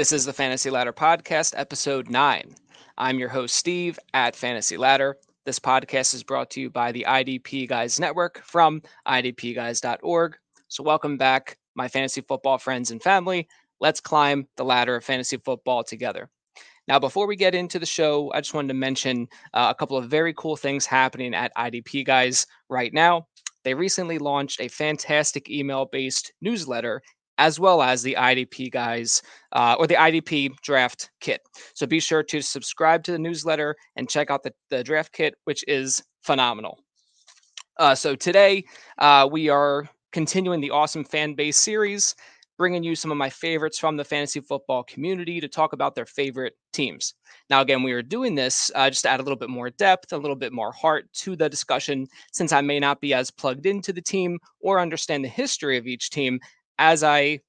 This is the Fantasy Ladder Podcast, episode nine. I'm your host, Steve at Fantasy Ladder. This podcast is brought to you by the IDP Guys Network from idpguys.org. So, welcome back, my fantasy football friends and family. Let's climb the ladder of fantasy football together. Now, before we get into the show, I just wanted to mention uh, a couple of very cool things happening at IDP Guys right now. They recently launched a fantastic email based newsletter as well as the IDP guys uh, or the IDP draft kit. So be sure to subscribe to the newsletter and check out the, the draft kit, which is phenomenal. Uh, so today uh, we are continuing the awesome fan base series, bringing you some of my favorites from the fantasy football community to talk about their favorite teams. Now, again, we are doing this uh, just to add a little bit more depth, a little bit more heart to the discussion, since I may not be as plugged into the team or understand the history of each team as I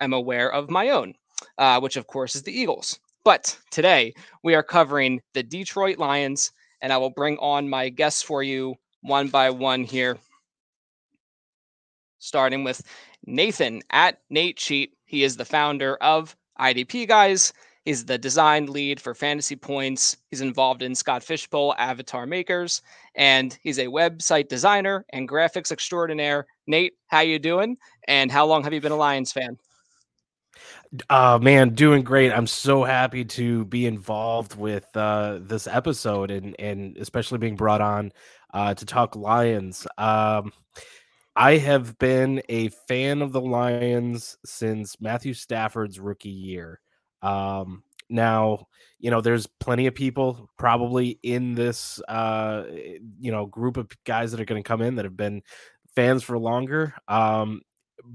am aware of my own, uh, which of course is the Eagles. But today we are covering the Detroit Lions, and I will bring on my guests for you one by one here. Starting with Nathan at Nate Cheat. He is the founder of IDP Guys. He's the design lead for Fantasy Points. He's involved in Scott Fishbowl Avatar Makers, and he's a website designer and graphics extraordinaire. Nate, how you doing? And how long have you been a Lions fan? Uh man, doing great. I'm so happy to be involved with uh this episode and and especially being brought on uh to talk Lions. Um I have been a fan of the Lions since Matthew Stafford's rookie year. Um now, you know, there's plenty of people probably in this uh you know group of guys that are going to come in that have been fans for longer. Um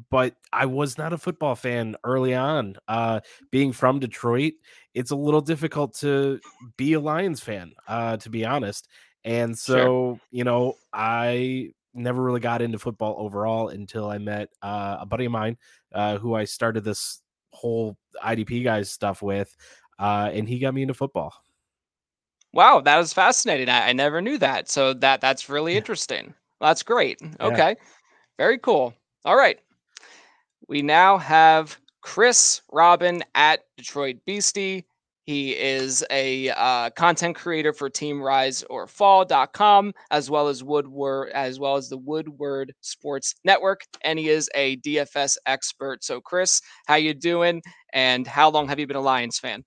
but I was not a football fan early on. Uh, being from Detroit, it's a little difficult to be a Lions fan, uh, to be honest. And so, sure. you know, I never really got into football overall until I met uh, a buddy of mine uh, who I started this whole IDP guys stuff with, uh, and he got me into football. Wow, that was fascinating. I, I never knew that. So that that's really interesting. that's great. Okay, yeah. very cool. All right, we now have Chris Robin at Detroit Beastie. He is a uh, content creator for Team Rise or Fall.com, as well as Woodward, as well as the Woodward Sports Network, and he is a DFS expert. So, Chris, how you doing? And how long have you been a Lions fan?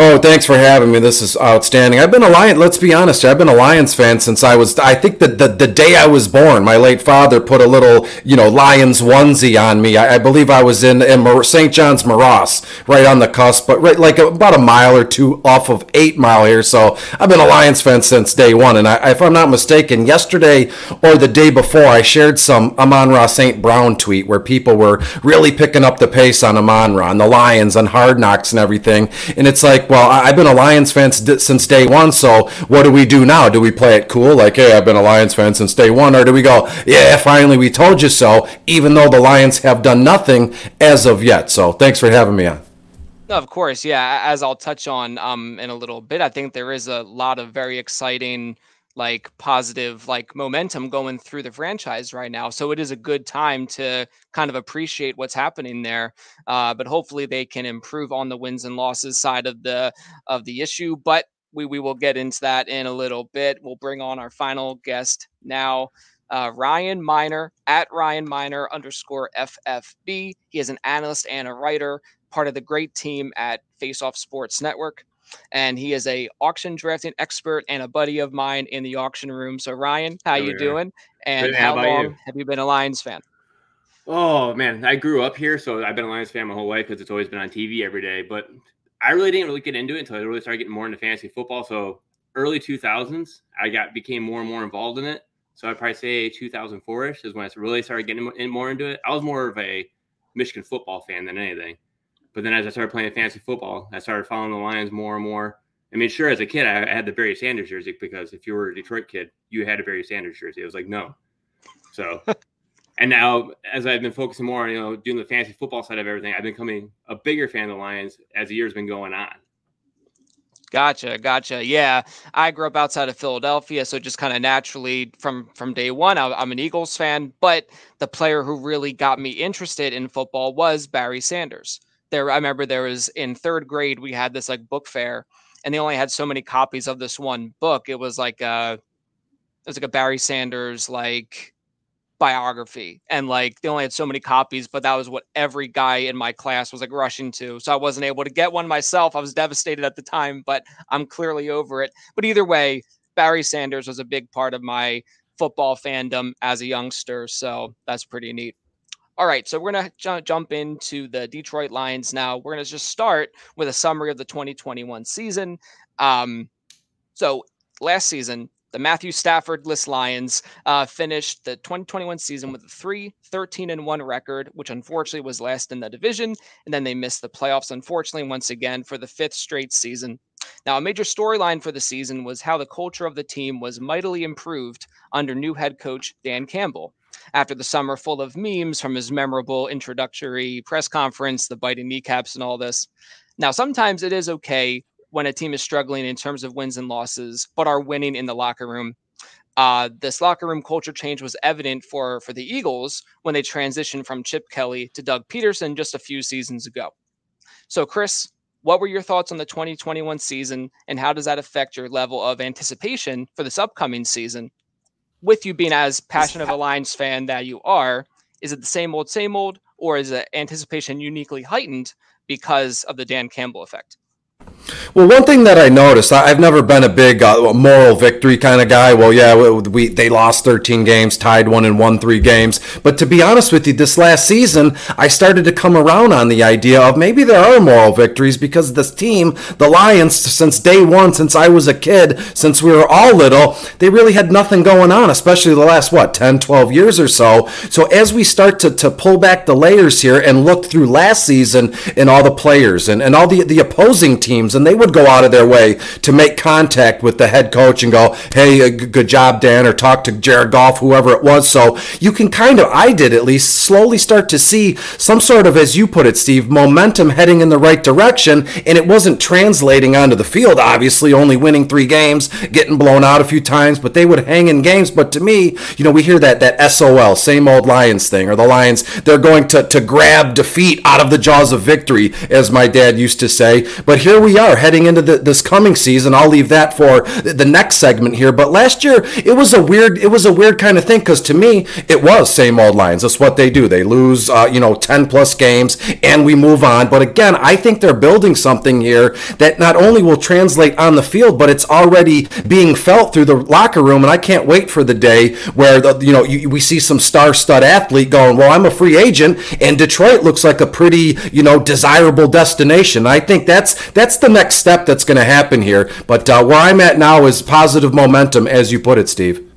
Oh, thanks for having me. This is outstanding. I've been a Lion. Let's be honest. I've been a Lions fan since I was. I think that the, the day I was born, my late father put a little, you know, Lions onesie on me. I, I believe I was in, in St. John's Morass, right on the cusp, but right like about a mile or two off of Eight Mile here. So I've been a Lions fan since day one. And I, if I'm not mistaken, yesterday or the day before, I shared some Amon-Ra St. Brown tweet where people were really picking up the pace on Amon-Ra and the Lions and Hard Knocks and everything. And it's like well, I've been a Lions fan since day one, so what do we do now? Do we play it cool, like, hey, I've been a Lions fan since day one, or do we go, yeah, finally we told you so, even though the Lions have done nothing as of yet? So thanks for having me on. Of course, yeah. As I'll touch on um, in a little bit, I think there is a lot of very exciting like positive like momentum going through the franchise right now. So it is a good time to kind of appreciate what's happening there. Uh, but hopefully they can improve on the wins and losses side of the of the issue. But we we will get into that in a little bit. We'll bring on our final guest now. Uh, Ryan Miner at Ryan Miner underscore FFB. He is an analyst and a writer, part of the great team at Face Off Sports Network and he is a auction drafting expert and a buddy of mine in the auction room. So Ryan, how you doing? And how, how long you? have you been a Lions fan? Oh man, I grew up here, so I've been a Lions fan my whole life because it's always been on TV every day. But I really didn't really get into it until I really started getting more into fantasy football. So early 2000s, I got became more and more involved in it. So I'd probably say 2004ish is when I really started getting in more into it. I was more of a Michigan football fan than anything. But then as I started playing fantasy football, I started following the Lions more and more. I mean, sure, as a kid, I, had the Barry Sanders jersey because if you were a Detroit kid, you had a Barry Sanders jersey. I was like, no. So, and now as I've been focusing more on, you know, doing the fantasy football side of everything, I've been becoming a bigger fan of the Lions as the year's been going on. Gotcha, gotcha. Yeah, I grew up outside of Philadelphia, so just kind of naturally from from day one, I, I'm an Eagles fan. But the player who really got me interested in football was Barry Sanders there I remember there was in third grade we had this like book fair and they only had so many copies of this one book. It was like a it was like a Barry Sanders like biography and like they only had so many copies but that was what every guy in my class was like rushing to so i wasn't able to get one myself i was devastated at the time but i'm clearly over it but either way barry sanders was a big part of my football fandom as a youngster so that's pretty neat all right, so we're going to j- jump into the Detroit Lions now. We're going to just start with a summary of the 2021 season. Um, so last season, the Matthew Stafford-less Lions uh, finished the 2021 season with a 3 13 and 1 record, which unfortunately was last in the division. And then they missed the playoffs, unfortunately, once again for the fifth straight season. Now, a major storyline for the season was how the culture of the team was mightily improved under new head coach Dan Campbell after the summer full of memes from his memorable introductory press conference, the biting kneecaps, and all this. Now, sometimes it is okay when a team is struggling in terms of wins and losses, but are winning in the locker room. Uh, this locker room culture change was evident for for the Eagles when they transitioned from Chip Kelly to Doug Pederson just a few seasons ago. So, Chris, what were your thoughts on the 2021 season, and how does that affect your level of anticipation for this upcoming season? With you being as passionate of a Lions fan that you are, is it the same old, same old, or is it anticipation uniquely heightened because of the Dan Campbell effect? Well, one thing that I noticed, I've never been a big uh, moral victory kind of guy. Well, yeah, we, we, they lost 13 games, tied one and won three games. But to be honest with you, this last season, I started to come around on the idea of maybe there are moral victories because this team, the Lions, since day one, since I was a kid, since we were all little, they really had nothing going on, especially the last, what, 10, 12 years or so. So as we start to, to pull back the layers here and look through last season and all the players and, and all the, the opposing teams, and they would go out of their way to make contact with the head coach and go, hey, uh, good job, Dan, or talk to Jared Goff, whoever it was. So you can kind of, I did at least, slowly start to see some sort of, as you put it, Steve, momentum heading in the right direction. And it wasn't translating onto the field, obviously, only winning three games, getting blown out a few times, but they would hang in games. But to me, you know, we hear that, that SOL, same old Lions thing, or the Lions, they're going to, to grab defeat out of the jaws of victory, as my dad used to say. But here we are, heading into the, this coming season. I'll leave that for the next segment here. But last year, it was a weird, it was a weird kind of thing because to me, it was same old Lions. That's what they do. They lose, uh, you know, ten plus games, and we move on. But again, I think they're building something here that not only will translate on the field, but it's already being felt through the locker room. And I can't wait for the day where the, you know you, we see some star-stud athlete going, "Well, I'm a free agent," and Detroit looks like a pretty, you know, desirable destination. I think that's that's the next step that's going to happen here. But uh, where I'm at now is positive momentum, as you put it, Steve.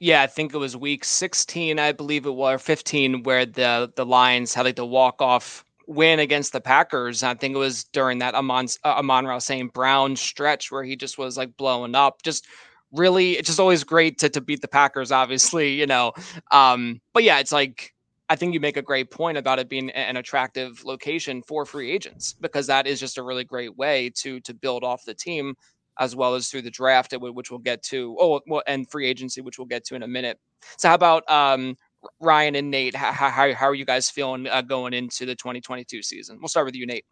Yeah, I think it was week 16, I believe it was, or 15, where the the Lions had like the walk off win against the Packers. I think it was during that Amon uh, Amon-Ra St. Brown stretch where he just was like blowing up. Just really, it's just always great to to beat the Packers, obviously, you know. Um, but yeah, it's like I think you make a great point about it being an attractive location for free agents because that is just a really great way to to build off the team as well as through the draft, which we'll get to. Oh, well, and free agency, which we'll get to in a minute. So, how about um, Ryan and Nate? How, how, how are you guys feeling uh, going into the 2022 season? We'll start with you, Nate.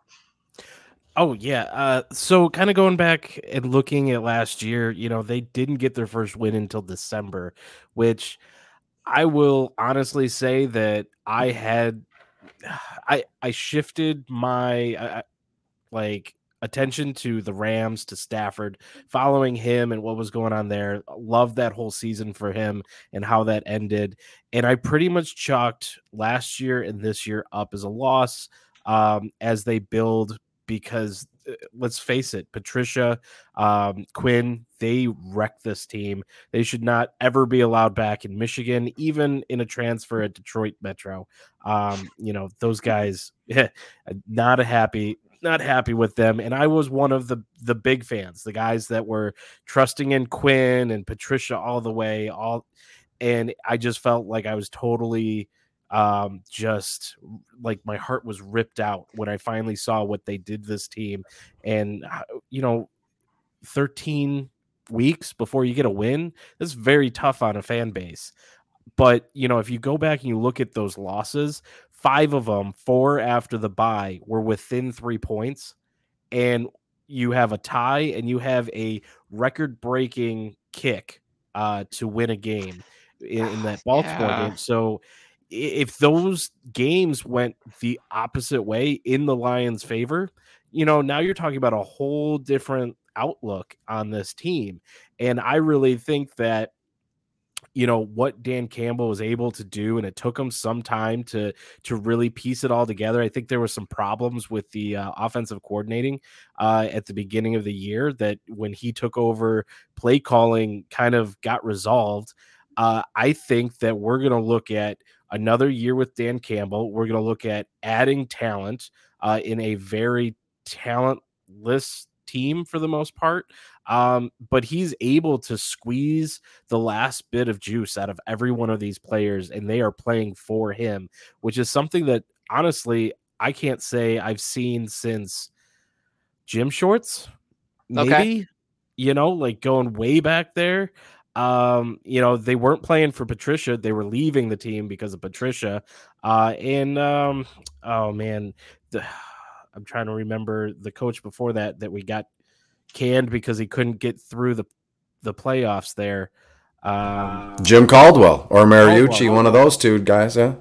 Oh yeah. Uh, so kind of going back and looking at last year, you know, they didn't get their first win until December, which I will honestly say that I had I I shifted my uh, like attention to the Rams to Stafford, following him and what was going on there. Loved that whole season for him and how that ended. And I pretty much chalked last year and this year up as a loss um, as they build because let's face it, Patricia, um, Quinn, they wrecked this team. They should not ever be allowed back in Michigan, even in a transfer at Detroit Metro. Um, you know, those guys, not a happy, not happy with them. And I was one of the the big fans, the guys that were trusting in Quinn and Patricia all the way, all and I just felt like I was totally um just like my heart was ripped out when i finally saw what they did this team and uh, you know 13 weeks before you get a win that's very tough on a fan base but you know if you go back and you look at those losses five of them, four after the bye, were within three points, and you have a tie and you have a record-breaking kick uh, to win a game in, in that Baltimore yeah. game. So if those games went the opposite way in the Lions' favor, you know, now you're talking about a whole different outlook on this team. And I really think that you know what Dan Campbell was able to do, and it took him some time to to really piece it all together. I think there were some problems with the uh, offensive coordinating uh, at the beginning of the year that when he took over play calling, kind of got resolved. Uh, I think that we're going to look at another year with Dan Campbell. We're going to look at adding talent uh, in a very talentless team for the most part. Um, but he's able to squeeze the last bit of juice out of every one of these players, and they are playing for him, which is something that honestly I can't say I've seen since Jim Schwartz. Maybe, okay. you know, like going way back there. Um, you know, they weren't playing for Patricia. They were leaving the team because of Patricia. Uh, and um, oh man, the, I'm trying to remember the coach before that that we got canned because he couldn't get through the the playoffs there. Um, Jim Caldwell or Mariucci, Caldwell. one of those two guys, yeah.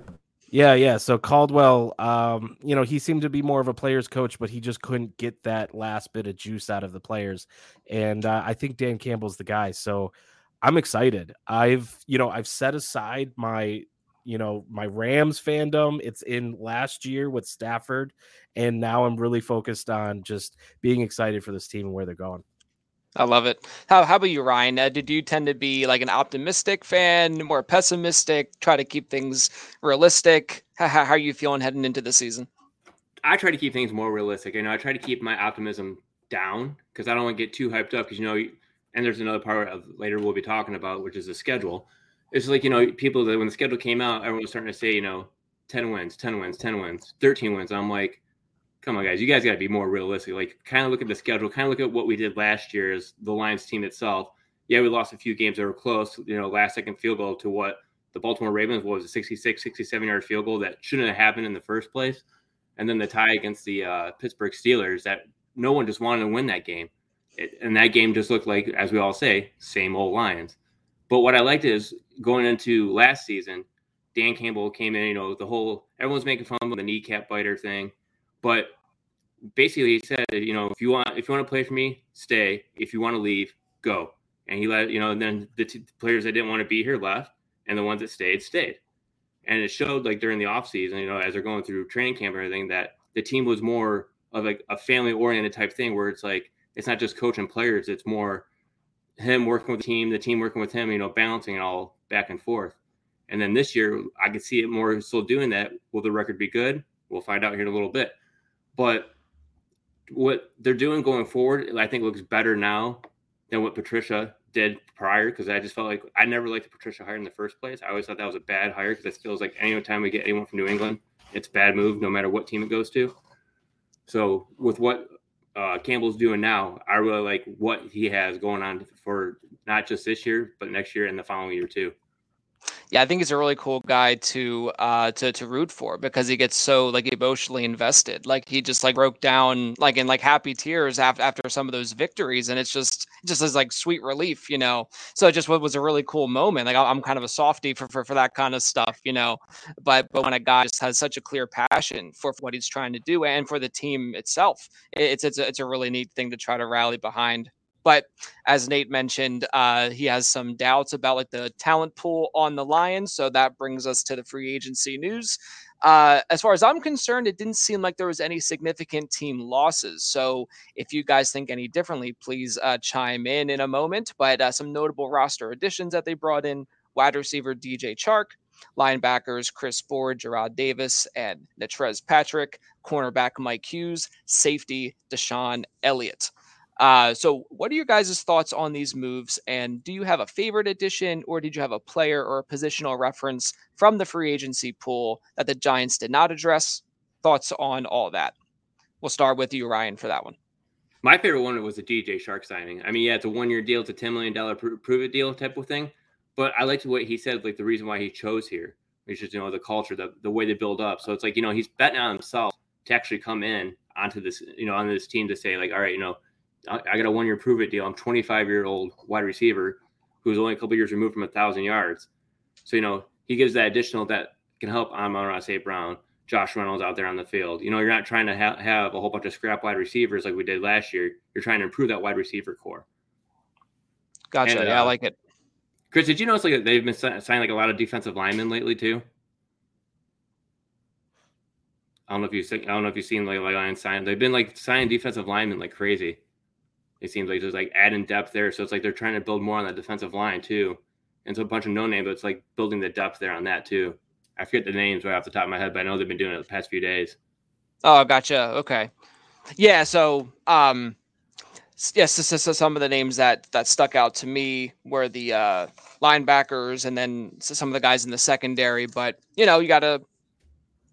Yeah, yeah. So Caldwell, um, you know, he seemed to be more of a player's coach, but he just couldn't get that last bit of juice out of the players. And uh, I think Dan Campbell's the guy. So I'm excited. I've, you know, I've set aside my, you know, my Rams fandom. It's in last year with Stafford, and now I'm really focused on just being excited for this team and where they're going. I love it. How how about you, Ryan? Uh, did you tend to be like an optimistic fan, more pessimistic? Try to keep things realistic. How, how are you feeling heading into the season? I try to keep things more realistic. You know, I try to keep my optimism down because I don't want to get too hyped up. Because you know, and there's another part of later we'll be talking about, which is the schedule. It's like you know, people that when the schedule came out, everyone was starting to say, you know, ten wins, ten wins, ten wins, thirteen wins. I'm like, come on, guys, you guys got to be more realistic. Like, kind of look at the schedule, kind of look at what we did last year as the Lions team itself. Yeah, we lost a few games that were close, you know, last second field goal to what the Baltimore Ravens was a 66, 67 yard field goal that shouldn't have happened in the first place. And then the tie against the uh, Pittsburgh Steelers that no one just wanted to win that game. And that game just looked like, as we all say, same old Lions. But what I liked is going into last season, Dan Campbell came in, you know, the whole everyone's making fun of the kneecap biter thing. But basically, he said, you know, if you want if you want to play for me, stay. If you want to leave, go. And he let you know. And then the t- players that didn't want to be here left, and the ones that stayed stayed. And it showed like during the offseason, you know, as they're going through training camp and everything, that the team was more of like a family oriented type thing where it's like it's not just coaching players, it's more him working with the team, the team working with him, you know, balancing it all back and forth. And then this year, I could see it more still doing that. Will the record be good? We'll find out here in a little bit. But what they're doing going forward, I think looks better now than what Patricia did prior. Because I just felt like I never liked the Patricia hire in the first place. I always thought that was a bad hire because it feels like any time we get anyone from New England, it's bad move no matter what team it goes to. So with what uh, Campbell's doing now, I really like what he has going on for not just this year, but next year and the following year too yeah, I think he's a really cool guy to uh to to root for because he gets so like emotionally invested. Like he just like broke down like in like happy tears after after some of those victories, and it's just just as like sweet relief, you know. So it just was a really cool moment. Like I'm kind of a softy for for, for that kind of stuff, you know. But but when a guy just has such a clear passion for what he's trying to do and for the team itself, it's it's a, it's a really neat thing to try to rally behind. But as Nate mentioned, uh, he has some doubts about like the talent pool on the Lions. So that brings us to the free agency news. Uh, as far as I'm concerned, it didn't seem like there was any significant team losses. So if you guys think any differently, please uh, chime in in a moment. But uh, some notable roster additions that they brought in: wide receiver DJ Chark, linebackers Chris Board, Jarrad Davis, and Natrez Patrick, cornerback Mike Hughes, safety DeShon Elliott. Uh, so, what are your guys' thoughts on these moves? And do you have a favorite addition, or did you have a player or a positional reference from the free agency pool that the Giants did not address? Thoughts on all that? We'll start with you, Ryan, for that one. My favorite one was the DJ Chark signing. I mean, yeah, it's a one year deal, it's a $10 million prove it deal type of thing. But I liked what he said, like the reason why he chose here It's just you know the culture, the the way they build up. So it's like you know he's betting on himself to actually come in onto this you know on this team to say like, all right, you know, I, I got a one year prove it deal. I'm 25 year old wide receiver who's only a couple years removed from a thousand yards. So you know he gives that additional that can help Amon-Ra St. Brown, Josh Reynolds out there on the field. You know, you're not trying to ha- have a whole bunch of scrap wide receivers like we did last year. You're trying to improve that wide receiver core. Gotcha. And, yeah, uh, I like it. Chris, did you notice like they've been signing like a lot of defensive linemen lately too? I don't know if you I don't know if you've seen like Lions sign. They've been like signing defensive linemen like crazy. It seems like there's like adding depth there, so it's like they're trying to build more on that defensive line too. And so a bunch of no name, but it's like building the depth there on that too. I forget the names right off the top of my head, but I know they've been doing it the past few days. Oh, gotcha. Okay. Yeah. So, um, yes, this is some of the names that that stuck out to me were the uh, linebackers, and then some of the guys in the secondary. But you know, you got to.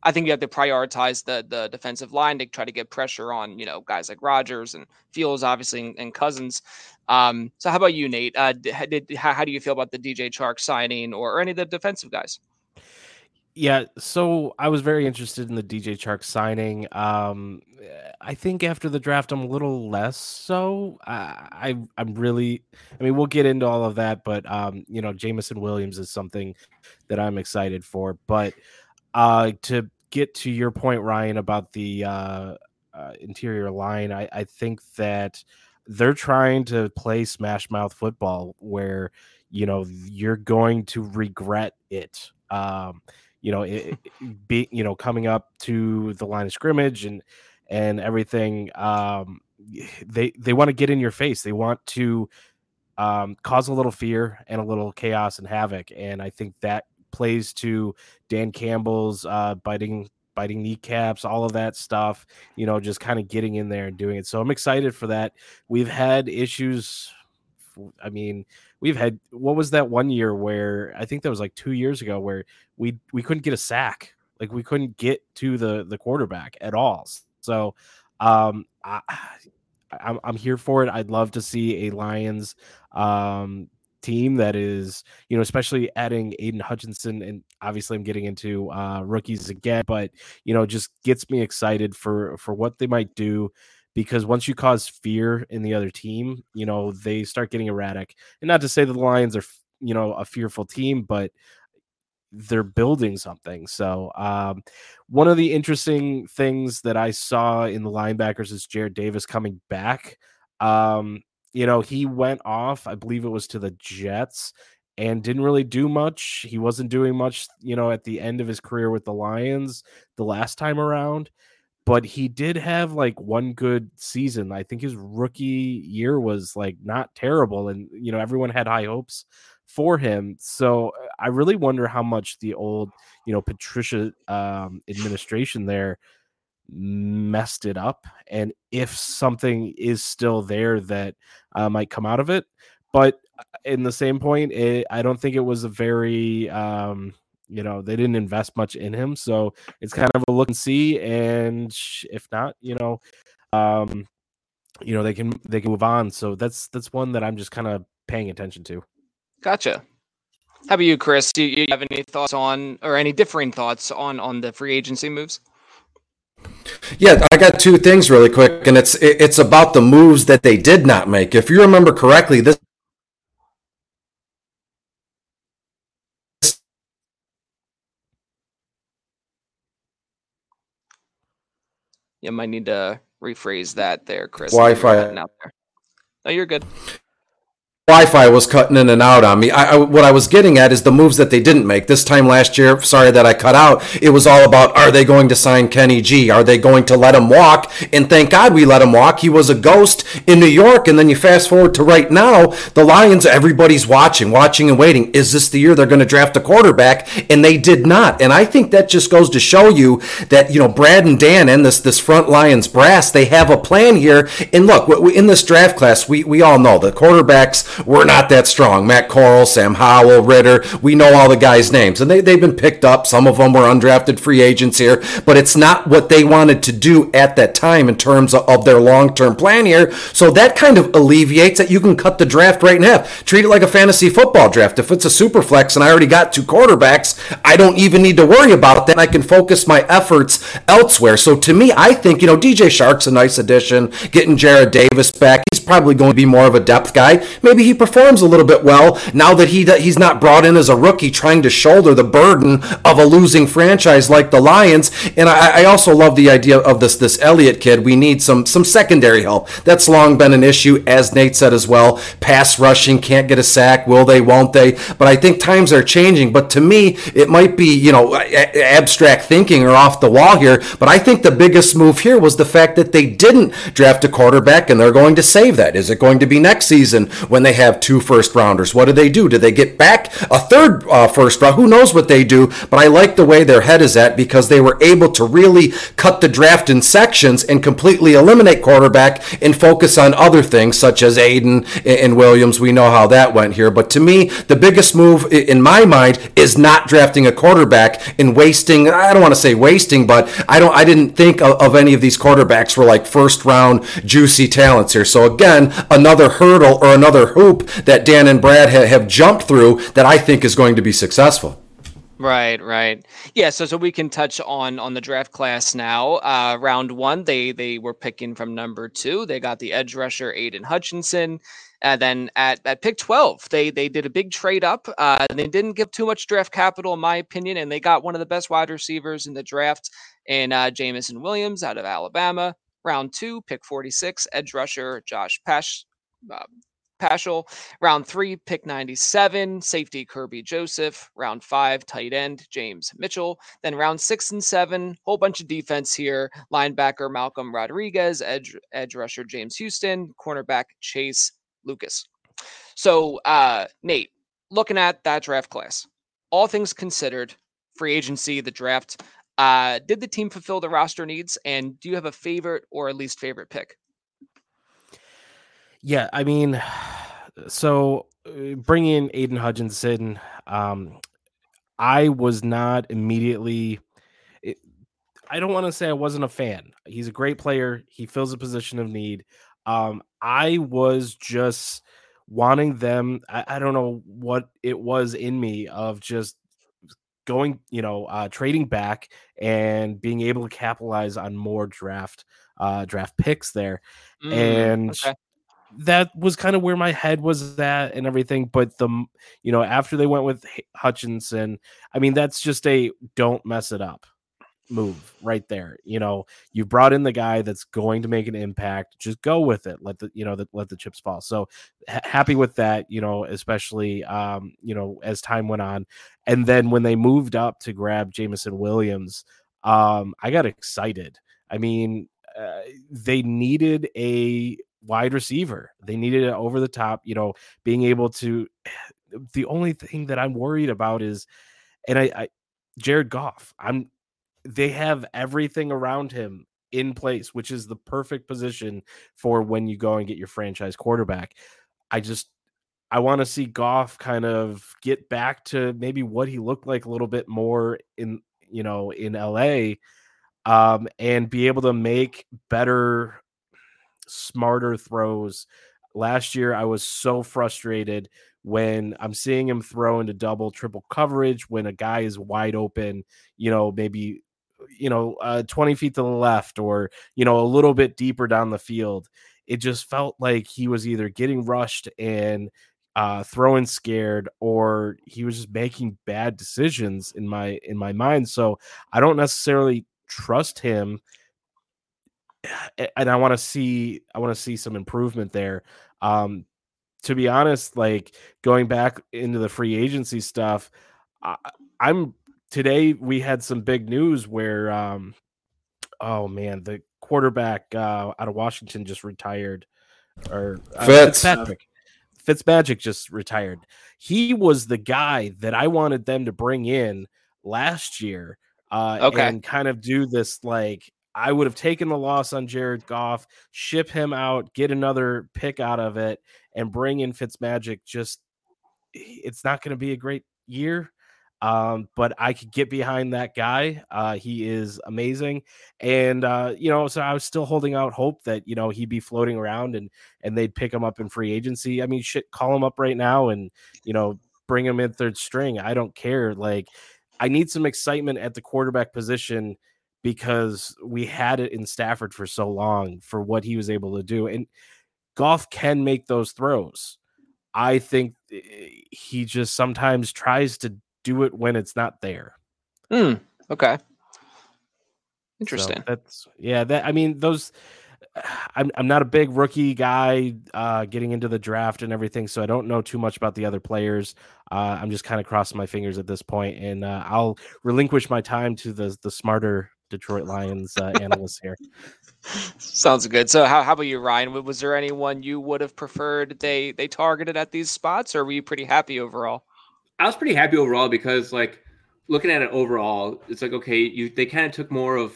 I think you have to prioritize the the defensive line to try to get pressure on you know guys like Rodgers and Fields, obviously, and, and Cousins. Um, so, how about you, Nate? Uh, did, how, how do you feel about the DJ Chark signing, or, or any of the defensive guys? Yeah, so I was very interested in the DJ Chark signing. Um, I think after the draft, I'm a little less so. I, I am really. I mean, we'll get into all of that, but um, you know, Jameson Williams is something that I'm excited for. But uh, to get to your point, Ryan, about the uh, uh, interior line, I, I think that they're trying to play smash mouth football where you know you're going to regret it. Um, you know, it, be you know coming up to the line of scrimmage and and everything. Um, they they want to get in your face. They want to um, cause a little fear and a little chaos and havoc. And I think that plays to Dan Campbell's uh, biting biting kneecaps, all of that stuff. You know, just kind of getting in there and doing it. So I'm excited for that. We've had issues. I mean, we've had what was that one year where I think that was like two years ago where we we couldn't get a sack, like we couldn't get to the the quarterback at all. So um, I, I'm I'm here for it. I'd love to see a Lions um team that is, you know, especially adding Aidan Hutchinson and obviously I'm getting into uh rookies again, but you know, just gets me excited for for what they might do because once you cause fear in the other team, you know, they start getting erratic. And not to say that the Lions are, you know, a fearful team, but they're building something. So, um, one of the interesting things that I saw in the linebackers is Jarrad Davis coming back. Um, you know, he went off, I believe it was to the Jets and didn't really do much. He wasn't doing much, you know, at the end of his career with the Lions the last time around but he did have like one good season. I think his rookie year was like not terrible, and you know everyone had high hopes for him. So uh, I really wonder how much the old, you know, Patricia um, administration there messed it up, and if something is still there that uh, might come out of it. But uh, in the same point, it, I don't think it was a very um, you know they didn't invest much in him so it's kind of a look and see and if not you know um you know they can they can move on so that's that's one that i'm just kind of paying attention to. Gotcha. How about you chris? Do you have any thoughts on or any differing thoughts on on the free agency moves yeah, I got two things really quick, and it's it's about the moves that they did not make. If you remember correctly, this You might need to rephrase that there, Chris. Wi-Fi. No, you're good. Wi-Fi was cutting in and out on me. I, I, what I was getting at is the moves that they didn't make this time last year. Sorry that I cut out. It was all about are they going to sign Kenny G? Are they going to let him walk? And thank God we let him walk. He was a ghost in New York. And then you fast forward to right now, the Lions. Everybody's watching, watching and waiting. Is this the year they're going to draft a quarterback? And they did not. And I think that just goes to show you that you know Brad and Dan and this this front Lions brass they have a plan here. And look, in this draft class, we we all know the quarterbacks we're not that strong. Matt Corral, Sam Howell, Ridder, we know all the guys' names. And they, they've been picked up. Some of them were undrafted free agents here, but it's not what they wanted to do at that time in terms of, of their long term plan here. So that kind of alleviates that you can cut the draft right in half. Treat it like a fantasy football draft. If it's a super flex and I already got two quarterbacks, I don't even need to worry about that. I can focus my efforts elsewhere. So to me, I think, you know, DJ Chark's a nice addition. Getting Jarrad Davis back, he's probably going to be more of a depth guy. Maybe he performs a little bit well now that he he's not brought in as a rookie trying to shoulder the burden of a losing franchise like the Lions. And I, I also love the idea of this this Elliott kid. We need some some secondary help. That's long been an issue, as Nate said as well. Pass rushing can't get a sack. Will they? Won't they? But I think times are changing. But to me, it might be you know abstract thinking or off the wall here. But I think the biggest move here was the fact that they didn't draft a quarterback and they're going to save that. Is it going to be next season when they have two first rounders? What do they do? Do they get back a third uh, first round? Who knows what they do? But I like the way their head is at because they were able to really cut the draft in sections and completely eliminate quarterback and focus on other things such as Aidan and Williams. We know how that went here. But to me, the biggest move in my mind is not drafting a quarterback and wasting. I don't want to say wasting, but I don't. I didn't think of, of any of these quarterbacks were like first round juicy talents here. So again, another hurdle or another hoop that Dan and Brad ha- have jumped through that I think is going to be successful. Right, right. Yeah, so so we can touch on on the draft class now. Uh round 1, they they were picking from number 2. They got the edge rusher Aidan Hutchinson. And then at, at pick 12, they they did a big trade up. Uh, they didn't give too much draft capital, in my opinion, and they got one of the best wide receivers in the draft in uh, Jameson Williams out of Alabama. Round two, pick 46, edge rusher Josh Pesh, uh, Paschal. Round three, pick 97, safety Kerby Joseph. Round five, tight end James Mitchell. Then round six and seven, whole bunch of defense here. Linebacker Malcolm Rodriguez, edge edge rusher James Houston, cornerback Chase Lucas. So, uh, Nate, looking at that draft class, all things considered, free agency, the draft, uh, did the team fulfill the roster needs? And do you have a favorite or at least favorite pick? Yeah, I mean, so uh, bringing Aidan Hutchinson, um, I was not immediately. It, I don't want to say I wasn't a fan. He's a great player. He fills a position of need. Um, I was just wanting them. I, I don't know what it was in me of just going, you know, uh, trading back and being able to capitalize on more draft uh, draft picks there, mm, and okay that was kind of where my head was at and everything. But the you know after they went with Hutchinson, I mean that's just a don't mess it up move right there. You know, you brought in the guy that's going to make an impact. Just go with it. Let the you know the, let the chips fall. So ha- happy with that. You know, especially um you know as time went on, and then when they moved up to grab Jameson Williams, um I got excited. I mean, uh, they needed a wide receiver. They needed it over the top, you know, being able to. The only thing that I'm worried about is, and I, I Jared Goff. I'm. They have everything around him in place, which is the perfect position for when you go and get your franchise quarterback. I just I want to see Goff kind of get back to maybe what he looked like a little bit more in you know in LA um and be able to make better smarter throws. Last year, I was so frustrated when I'm seeing him throw into double, triple coverage when a guy is wide open, you know, maybe, you know, uh, 20 feet to the left or, you know, a little bit deeper down the field. It just felt like he was either getting rushed and uh, throwing scared or he was just making bad decisions in my in my mind. So I don't necessarily trust him and I want to see I want to see some improvement there. Um, to be honest, like going back into the free agency stuff, I, am today we had some big news where um, oh man, the quarterback uh, out of Washington just retired, or uh, Fitz. Fitzpatrick. Fitzmagic just retired. He was the guy that I wanted them to bring in last year, uh, okay. and kind of do this like I would have taken the loss on Jared Goff, ship him out, get another pick out of it, and bring in Fitzmagic. Just it's not going to be a great year. Um, but I could get behind that guy. Uh, he is amazing, and uh, you know, so I was still holding out hope that you know he'd be floating around and and they'd pick him up in free agency. I mean, shit, call him up right now and you know bring him in third string. I don't care. Like, I need some excitement at the quarterback position because we had it in Stafford for so long for what he was able to do, and Goff can make those throws. I think eh, he just sometimes tries to do it when it's not there. Hmm. Okay. Interesting. So that's yeah. That I mean those. I'm I'm not a big rookie guy uh, getting into the draft and everything, so I don't know too much about the other players. Uh, I'm just kind of crossing my fingers at this point, and uh, I'll relinquish my time to the the smarter Detroit Lions uh, analysts here. Sounds good. So, how, how about you, Ryan? Was there anyone you would have preferred they they targeted at these spots, or were you pretty happy overall? I was pretty happy overall because like looking at it overall, it's like okay, you they kind of took more of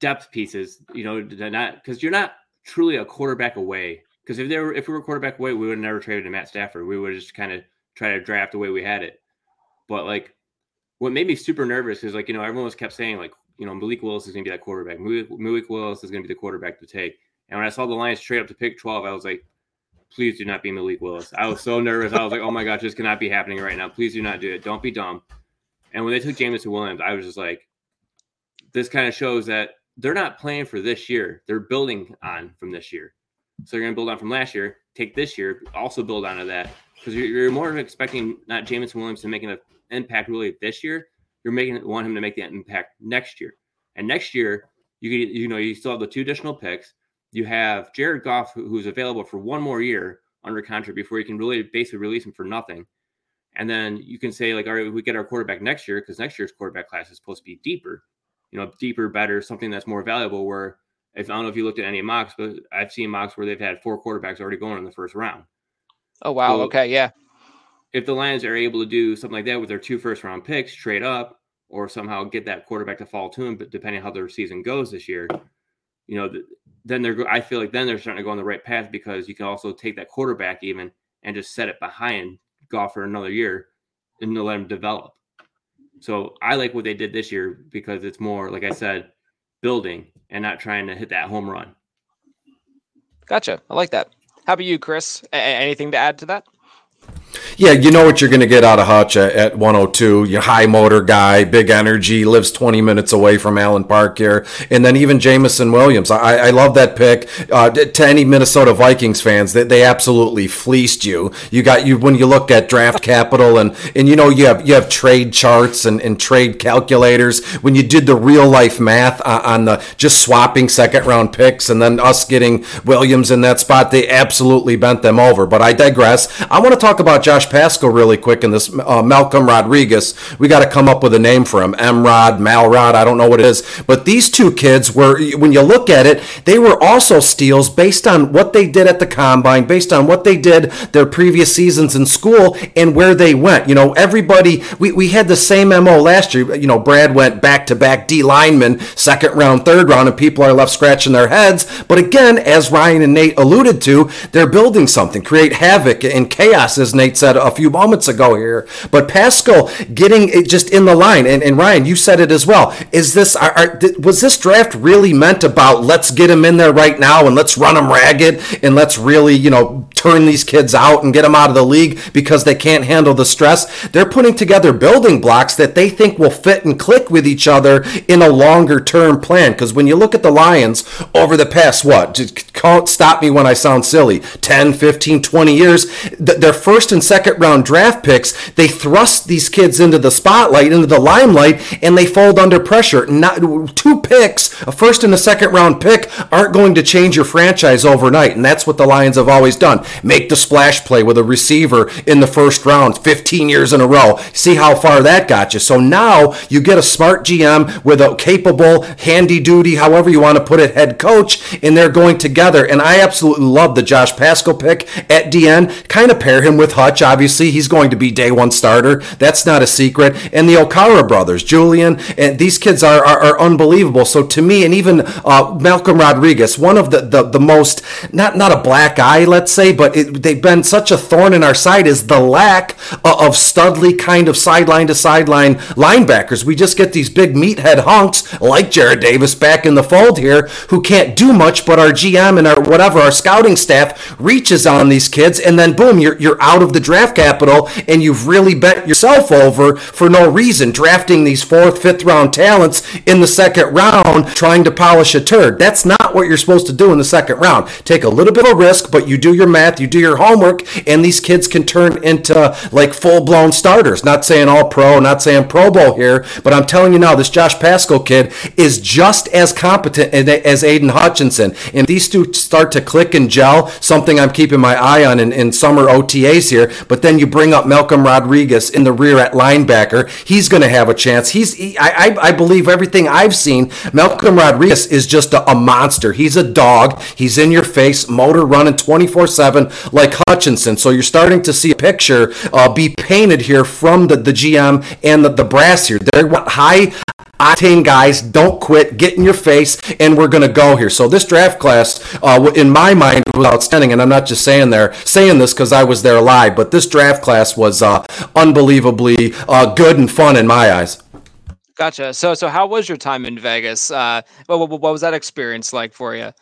depth pieces, you know, not because you're not truly a quarterback away. Because if they were if we were quarterback away, we would have never traded to Matt Stafford. We would have just kind of tried to draft the way we had it. But like what made me super nervous is like, you know, everyone was kept saying, like, you know, Malik Willis is gonna be that quarterback. Malik, Willis is gonna be the quarterback to take. And when I saw the Lions trade up to pick 12, I was like, please do not be Malik Willis. I was so nervous. I was like, oh my gosh, this cannot be happening right now. Please do not do it. Don't be dumb. And when they took Jameson Williams, I was just like, this kind of shows that they're not playing for this year. They're building on from this year. So they're going to build on from last year, take this year, also build onto that. Because you're, you're, more expecting not Jameson Williams to make an impact really this year. You're making want him to make that impact next year. And next year, you you know you still have the two additional picks. You have Jared Goff, who's available for one more year under contract before you can really basically release him for nothing. And then you can say, like, all right, we get our quarterback next year because next year's quarterback class is supposed to be deeper, you know, deeper, better, something that's more valuable. Where if I don't know if you looked at any mocks, but I've seen mocks where they've had four quarterbacks already going in the first round. Oh wow, so okay, yeah. If the Lions are able to do something like that with their two first round picks, trade up, or somehow get that quarterback to fall to him, but depending how their season goes this year, you know, then they're I feel like then they're starting to go on the right path because you can also take that quarterback even and just set it behind Goff for another year and to let him develop. So I like what they did this year because it's more, like I said, building and not trying to hit that home run. Gotcha. I like that. How about you, Chris? A- anything to add to that? Yeah, you know what you're going to get out of Hutch at, at 102. Your high motor guy, big energy, lives 20 minutes away from Allen Park here. And then even Jameson Williams. I, I love that pick. Uh, to any Minnesota Vikings fans, they, they absolutely fleeced you. You got you when you look at draft capital and, and you know, you have you have trade charts and, and trade calculators. When you did the real life math on the just swapping second round picks and then us getting Williams in that spot, they absolutely bent them over. But I digress. I want to talk about Josh Paschal really quick in this uh, Malcolm Rodriguez. We got to come up with a name for him. Emrod, Malrod, I don't know what it is. But these two kids were, when you look at it, they were also steals based on what they did at the combine, based on what they did their previous seasons in school and where they went. You know, everybody, we, we had the same MO last year. You know, Brad went back to back D lineman, second round, third round, and people are left scratching their heads. But again, as Ryan and Nate alluded to, they're building something, create havoc and chaos, as Nate said a few moments ago here. But Paschal getting it just in the line, and, and Ryan, you said it as well. Is this are, are, was this draft really meant about let's get him in there right now and let's run him ragged and let's really you know turn these kids out and get them out of the league because they can't handle the stress? They're putting together building blocks that they think will fit and click with each other in a longer term plan. Because when you look at the Lions over the past what, just stop me when I sound silly, 10, 15, 20 years, their first and second second round draft picks, they thrust these kids into the spotlight, into the limelight, and they fold under pressure. Not two picks, a first and a second round pick, aren't going to change your franchise overnight, and that's what the Lions have always done. Make the splash play with a receiver in the first round, 15 years in a row. See how far that got you. So now you get a smart GM with a capable, handy duty, however you want to put it, head coach, and they're going together. And I absolutely love the Josh Paschal pick at DN. Kind of pair him with Hutch. Obviously, he's going to be day one starter. That's not a secret. And the Okwara brothers, Julian, and these kids are, are, are unbelievable. So to me, and even uh, Malcolm Rodriguez, one of the, the, the most, not, not a black eye, let's say, but it, they've been such a thorn in our side is the lack of Studley kind of sideline to sideline linebackers. We just get these big meathead hunks like Jarrad Davis back in the fold here who can't do much, but our GM and our whatever, our scouting staff reaches on these kids, and then boom, you're, you're out of the draft capital and you've really bent yourself over for no reason, drafting these fourth, fifth round talents in the second round, trying to polish a turd. That's not what you're supposed to do in the second round. Take a little bit of risk, but you do your math, you do your homework, and these kids can turn into like full blown starters. Not saying all pro, not saying Pro Bowl here, but I'm telling you now, this Josh Paschal kid is just as competent as Aidan Hutchinson. And these two start to click and gel, something I'm keeping my eye on in, in summer OTAs here. But then you bring up Malcolm Rodriguez in the rear at linebacker. He's going to have a chance. He's, he, I, I believe everything I've seen, Malcolm Rodriguez is just a, a monster. He's a dog. He's in your face, motor running 24 7 like Hutchinson. So you're starting to see a picture uh, be painted here from the, the GM and the, the brass here. They're high octane guys. Don't quit. Get in your face, and we're going to go here. So this draft class, uh, in my mind, was outstanding. And I'm not just saying there saying this because I was there live, but this draft class was uh, unbelievably uh, good and fun in my eyes. Gotcha. So, so how was your time in Vegas? Uh, what, what, what was that experience like for you?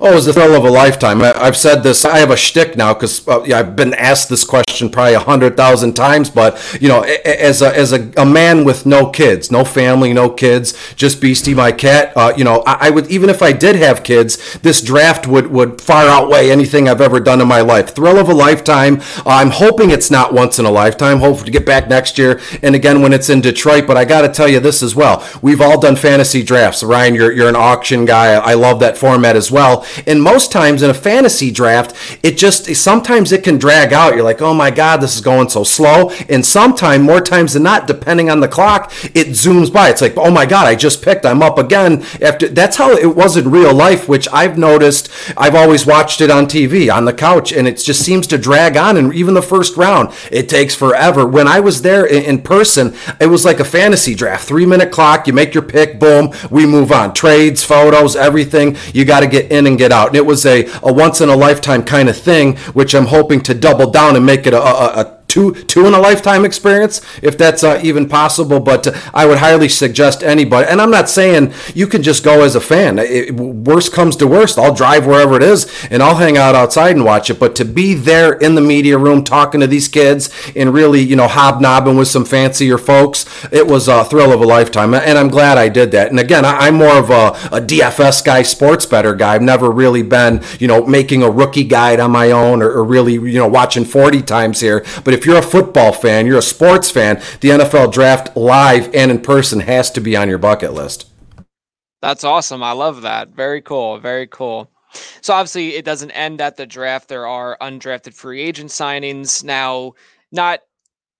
Oh, it was the thrill of a lifetime. I, have said this. I have a shtick now because uh, yeah, I've been asked this question probably a hundred thousand times. But you know, as a as a, a, man with no kids, no family, no kids, just Beastie, my cat. Uh, you know, I, I, would even if I did have kids, this draft would would far outweigh anything I've ever done in my life. Thrill of a lifetime. I'm hoping it's not once in a lifetime. Hope to get back next year and again when it's in Detroit. But I got to tell you this as well. We've all done fantasy drafts. Ryan, you're you're an auction guy. I love that format as well. And most times in a fantasy draft, it just sometimes it can drag out. You're like, oh my God, this is going so slow. And sometimes, more times than not, depending on the clock, it zooms by. It's like, oh my God, I just picked. I'm up again. After that's how it was in real life, which I've noticed. I've always watched it on TV on the couch, and it just seems to drag on. And even the first round, it takes forever. When I was there in person, it was like a fantasy draft. Three minute clock. You make your pick. Boom. We move on. Trades, photos, everything. You got to get in and get out. And it was a, a once in a lifetime kind of thing, which I'm hoping to double down and make it a, a, a two two in a lifetime experience if that's uh, even possible but i would highly suggest anybody and i'm not saying you can just go as a fan. It, worst comes to worst i'll drive wherever it is and i'll hang out outside and watch it but to be there in the media room talking to these kids and really you know hobnobbing with some fancier folks it was a thrill of a lifetime and i'm glad i did that. And again I, am more of a, a dfs guy sports bettor guy. I've never really been you know making a rookie guide on my own or, or really you know watching 40 times here but if you're a football fan, you're a sports fan, the NFL draft live and in person has to be on your bucket list. That's awesome. I love that. Very cool. Very cool. So obviously it doesn't end at the draft. There are undrafted free agent signings. Now, not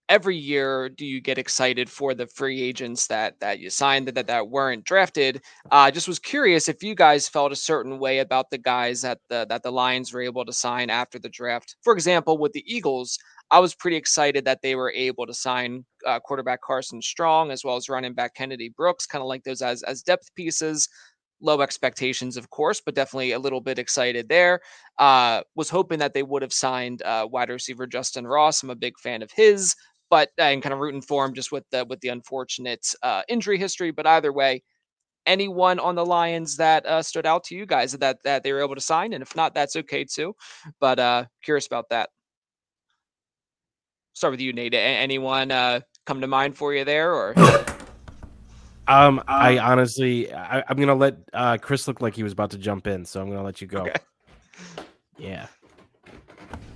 every year do you get excited for the free agents that that you signed that that weren't drafted. I uh, just was curious if you guys felt a certain way about the guys that the that the Lions were able to sign after the draft. For example, with the Eagles, I was pretty excited that they were able to sign uh, quarterback Carson Strong as well as running back Kennedy Brooks, kind of like those as as depth pieces. Low expectations, of course, but definitely a little bit excited there. Uh, was hoping that they would have signed uh, wide receiver Justin Ross. I'm a big fan of his, but uh, and kind of rooting for him just with the with the unfortunate uh, injury history. But either way, anyone on the Lions that uh, stood out to you guys that that they were able to sign, and if not, that's okay too. But uh, curious about that start with you, Nate. Anyone uh, come to mind for you there, or? Um, I honestly, I, am gonna let uh, Chris look like he was about to jump in, so I'm gonna let you go. Okay. Yeah.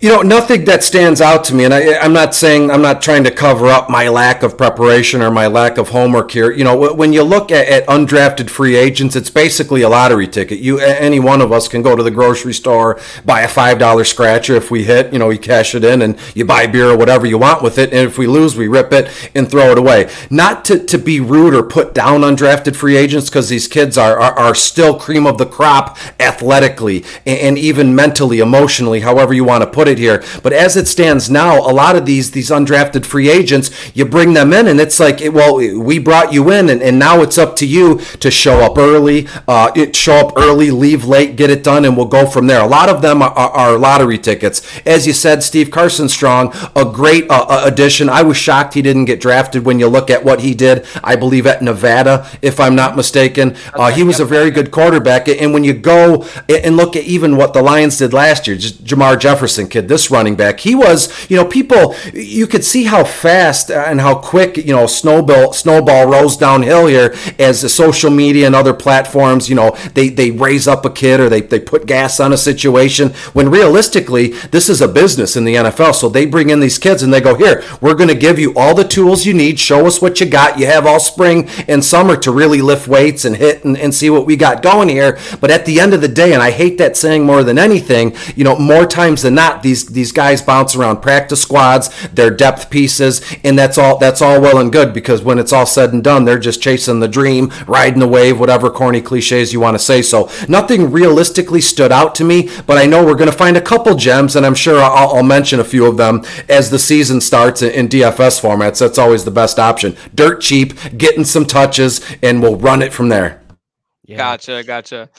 You know, nothing that stands out to me, and I, am not saying I'm not trying to cover up my lack of preparation or my lack of homework here. You know, when you look at, at, undrafted free agents, it's basically a lottery ticket. You, any one of us, can go to the grocery store, buy a five dollar scratcher. If we hit, you know, you cash it in, and you buy beer or whatever you want with it. And if we lose, we rip it and throw it away. Not to, to be rude or put down undrafted free agents, because these kids are, are, are still cream of the crop athletically and, and even mentally, emotionally, however you want to put it here. But as it stands now, a lot of these these undrafted free agents, you bring them in, and it's like, well, we brought you in, and, and now it's up to you to show up early, uh, show up early, leave late, get it done, and we'll go from there. A lot of them are, are lottery tickets. As you said, Steve Carson Strong, a great uh, uh, addition. I was shocked he didn't get drafted when you look at what he did, I believe, at Nevada, if I'm not mistaken. Uh, he was a very good quarterback. And when you go and look at even what the Lions did last year, Jermar Jefferson kid, this running back. He was, you know, people, you could see how fast and how quick, you know, snowball snowball rolls downhill here as the social media and other platforms, you know, they, they raise up a kid or they, they put gas on a situation when realistically, this is a business in the NFL. So they bring in these kids and they go, here, we're going to give you all the tools you need. Show us what you got. You have all spring and summer to really lift weights and hit and, and see what we got going here. But at the end of the day, and I hate that saying more than anything, you know, more times than not, these these guys bounce around practice squads, they're depth pieces, and that's all that's all well and good because when it's all said and done, they're just chasing the dream, riding the wave, whatever corny cliches you want to say. So nothing realistically stood out to me, but I know we're going to find a couple gems, and I'm sure I'll, I'll mention a few of them as the season starts in, in DFS formats. That's always the best option. Dirt cheap, getting some touches, and we'll run it from there. Yeah. Gotcha, gotcha.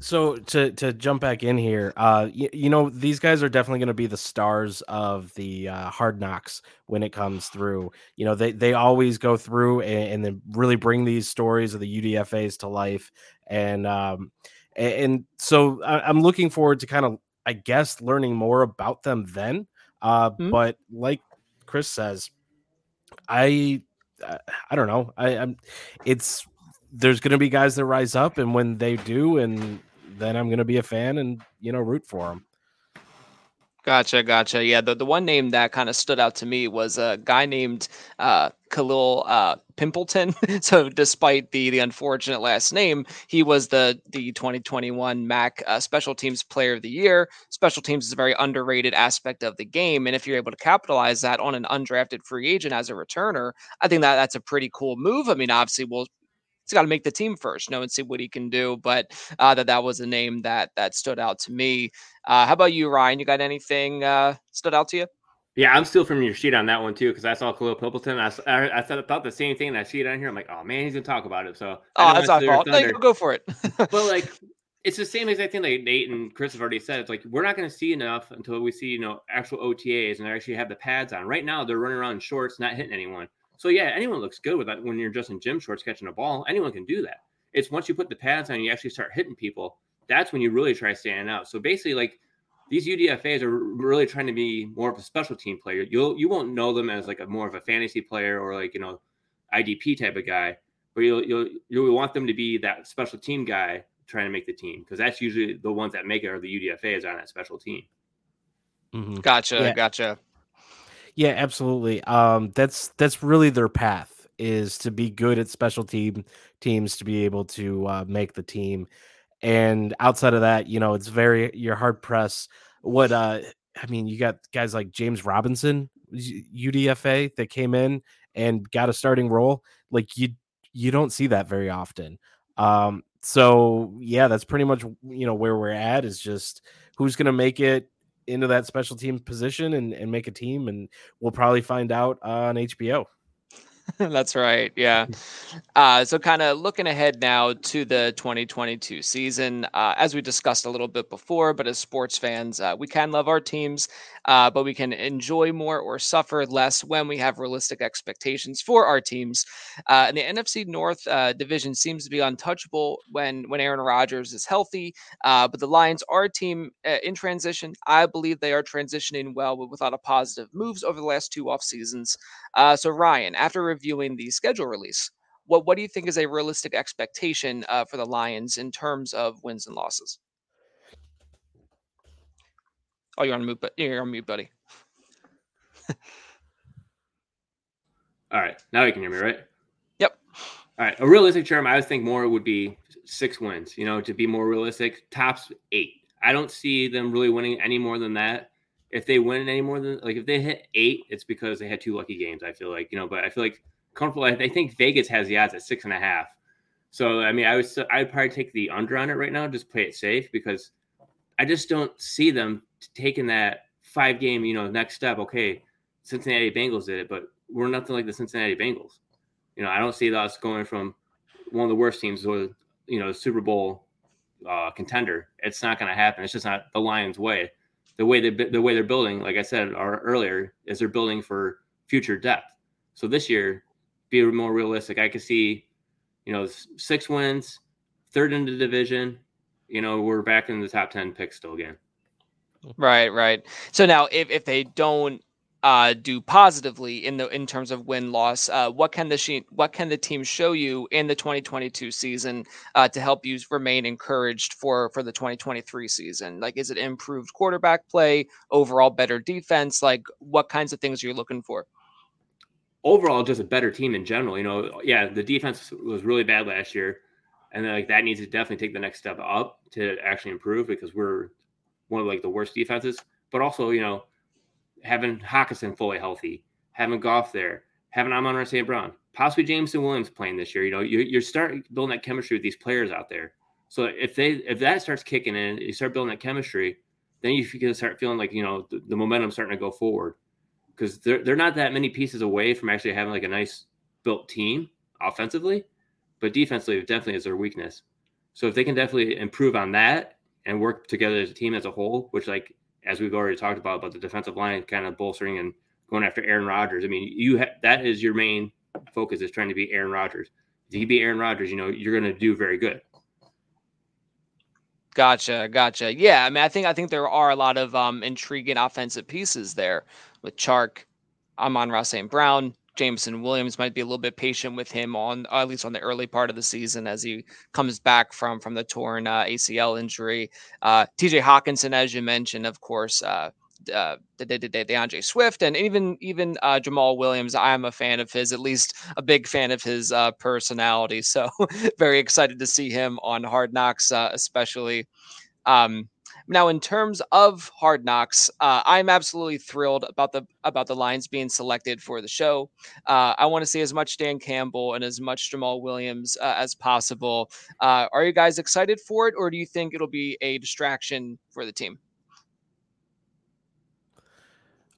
So to to jump back in here, uh, you, you know these guys are definitely going to be the stars of the uh, hard knocks when it comes through. You know they they always go through and, and then really bring these stories of the UDFA's to life, and um, and, and so I, am looking forward to kind of I guess learning more about them then. Uh, mm-hmm. But like Chris says, I I don't know. I, I'm it's there's going to be guys that rise up, and when they do, and then I'm going to be a fan and you know root for him. Gotcha, gotcha. Yeah, the, the one name that kind of stood out to me was a guy named uh, Kalil uh, Pimpleton. so, despite the the unfortunate last name, he was the the 2021 MAC uh, Special Teams Player of the Year. Special teams is a very underrated aspect of the game, and if you're able to capitalize that on an undrafted free agent as a returner, I think that that's a pretty cool move. I mean, obviously, we'll he's got to make the team first, you know, and see what he can do. But uh, that that was a name that that stood out to me. Uh, how about you, Ryan? You got anything uh, stood out to you? Yeah, I'm still from your sheet on that one too because I saw Kalil Pimpleton. I, I, I thought, the same thing. And I see it on here. I'm like, oh man, he's gonna talk about it. So oh, that's not fault. No, go for it. but like, it's the same exact thing like Nate and Chris have already said. It's like we're not going to see enough until we see you know actual OTAs and they actually have the pads on. Right now, they're running around in shorts, not hitting anyone. So yeah, anyone looks good with that when you're just in gym shorts catching a ball. Anyone can do that. It's once you put the pads on, and you actually start hitting people. That's when you really try standing out. So basically, like these UDFA's are really trying to be more of a special team player. You'll you won't know them as like a more of a fantasy player or like you know IDP type of guy, but you'll you'll you'll want them to be that special team guy trying to make the team because that's usually the ones that make it are the UDFA's on that special team. Mm-hmm. Gotcha, yeah. gotcha. Yeah, absolutely. Um, that's that's really their path is to be good at special team teams to be able to uh, make the team. And outside of that, you know, it's very you're hard pressed. What uh, I mean, you got guys like James Robinson, UDFA, that came in and got a starting role. Like you, you don't see that very often. Um, so yeah, that's pretty much you know where we're at is just who's going to make it into that special team position and, and make a team, and we'll probably find out on HBO. That's right. Yeah. Uh, so, kind of looking ahead now to the 2022 season, uh, as we discussed a little bit before, but as sports fans, uh, we can love our teams, uh, but we can enjoy more or suffer less when we have realistic expectations for our teams. Uh, and the NFC North uh, division seems to be untouchable when when Aaron Rodgers is healthy, but the Lions are a team in transition. I believe they are transitioning well with without a positive moves over the last two off seasons. so, Ryan, after reviewing the schedule release, what what do you think is a realistic expectation uh, for the Lions in terms of wins and losses? Oh, you're on mute, but you're on mute, buddy. All right, now you can hear me, right? Yep. All right, a realistic term, I would think more would be six wins. You know, to be more realistic, tops eight. I don't see them really winning any more than that. If they win any more than like if they hit eight, it's because they had two lucky games. I feel like you know, but I feel like comfortable. I think Vegas has the odds at six and a half. So I mean, I was I'd probably take the under on it right now, just play it safe because I just don't see them taking that five game, you know, next step. Okay, Cincinnati Bengals did it, but we're nothing like the Cincinnati Bengals. You know, I don't see us going from one of the worst teams to you know Super Bowl uh, contender. It's not going to happen. It's just not the Lions' way. The way they the way they're building, like I said earlier, is they're building for future depth. So this year, be more realistic. I could see, you know, six wins, third in the division. You know, we're back in the top ten picks still again. Right, right. So now, if if they don't uh, do positively in the in terms of win loss? Uh, what can the she, what can the team show you in the 2022 season uh, to help you remain encouraged for for the 2023 season? Like, is it improved quarterback play, overall better defense? Like, what kinds of things are you looking for? Overall, just a better team in general. You know, yeah, the defense was really bad last year, and then, like that needs to definitely take the next step up to actually improve because we're one of like the worst defenses. But also, you know having Hockenson fully healthy, having Goff there, having Amon-Ra St. Brown, possibly Jameson Williams playing this year. You know, you, you're starting building that chemistry with these players out there. So if they if that starts kicking in, you start building that chemistry, then you can start feeling like you know the, the momentum starting to go forward because they're they're not that many pieces away from actually having like a nice built team offensively, but defensively definitely is their weakness. So if they can definitely improve on that and work together as a team as a whole, which like as we've already talked about, about the defensive line kind of bolstering and going after Aaron Rodgers. I mean, you ha- that is your main focus is trying to be Aaron Rodgers. If you be Aaron Rodgers, you know you're going to do very good. Gotcha, gotcha. Yeah, I mean, I think I think there are a lot of um, intriguing offensive pieces there with Chark, Amon-Ra St. Brown, Jameson Williams might be a little bit patient with him on at least on the early part of the season as he comes back from from the torn uh, ACL injury. Uh, TJ Hockenson, as you mentioned, of course. Uh, uh, D'Andre Swift and even even uh, Jamaal Williams. I am a fan of his, at least a big fan of his uh, personality. So very excited to see him on Hard Knocks, uh, especially. Um, now, in terms of Hard Knocks, uh, I'm absolutely thrilled about the about the Lions being selected for the show. Uh, I want to see as much Dan Campbell and as much Jamaal Williams uh, as possible. Uh, are you guys excited for it, or do you think it'll be a distraction for the team?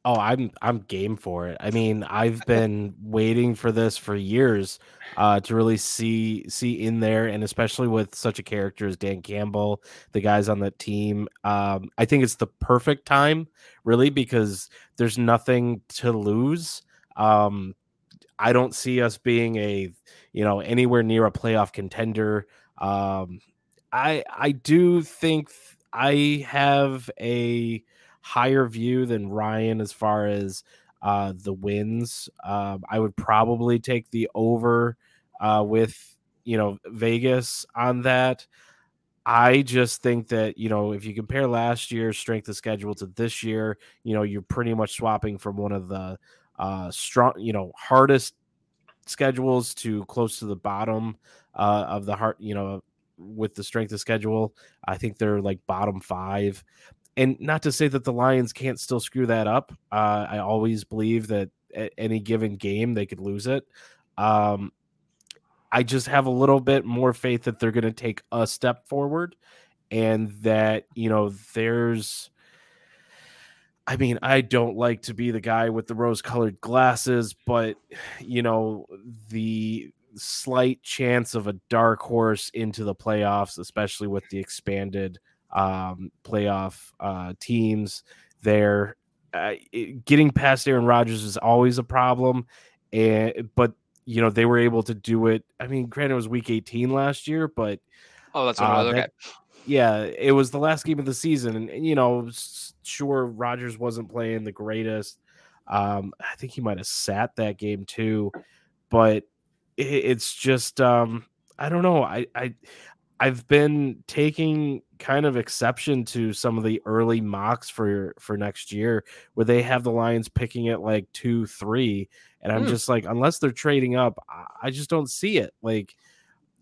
Oh, I'm I'm game for it. I mean, I've been waiting for this for years uh, to really see see in there, and especially with such a character as Dan Campbell, the guys on the team. Um, I think it's the perfect time, really, because there's nothing to lose. Um, I don't see us being a you know anywhere near a playoff contender. Um, I I do think I have a higher view than Ryan as far as uh, the wins. Um, I would probably take the over uh, with you know Vegas on that. I just think that you know if you compare last year's strength of schedule to this year, you know you're pretty much swapping from one of the uh, strong, you know, hardest schedules to close to the bottom uh, of the heart, you know, with the strength of schedule. I think they're like bottom five and not to say that the Lions can't still screw that up. Uh, I always believe that at any given game they could lose it. Um, I just have a little bit more faith that they're going to take a step forward, and that you know there's. I mean, I don't like to be the guy with the rose-colored glasses, but you know the slight chance of a dark horse into the playoffs, especially with the expanded um, playoff uh, teams there. Uh, it, getting past Aaron Rodgers is always a problem, and but you know they were able to do it. I mean, granted, it was Week 18 last year, but oh, that's what uh, I look at. Yeah, it was the last game of the season, and, and you know, sure, Rodgers wasn't playing the greatest. Um, I think he might have sat that game too, but it, it's just um, I don't know. I I I've been taking kind of exception to some of the early mocks for for next year where they have the Lions picking it like two, three, and I'm Hmm. just like, unless they're trading up, I- just don't see it. Like,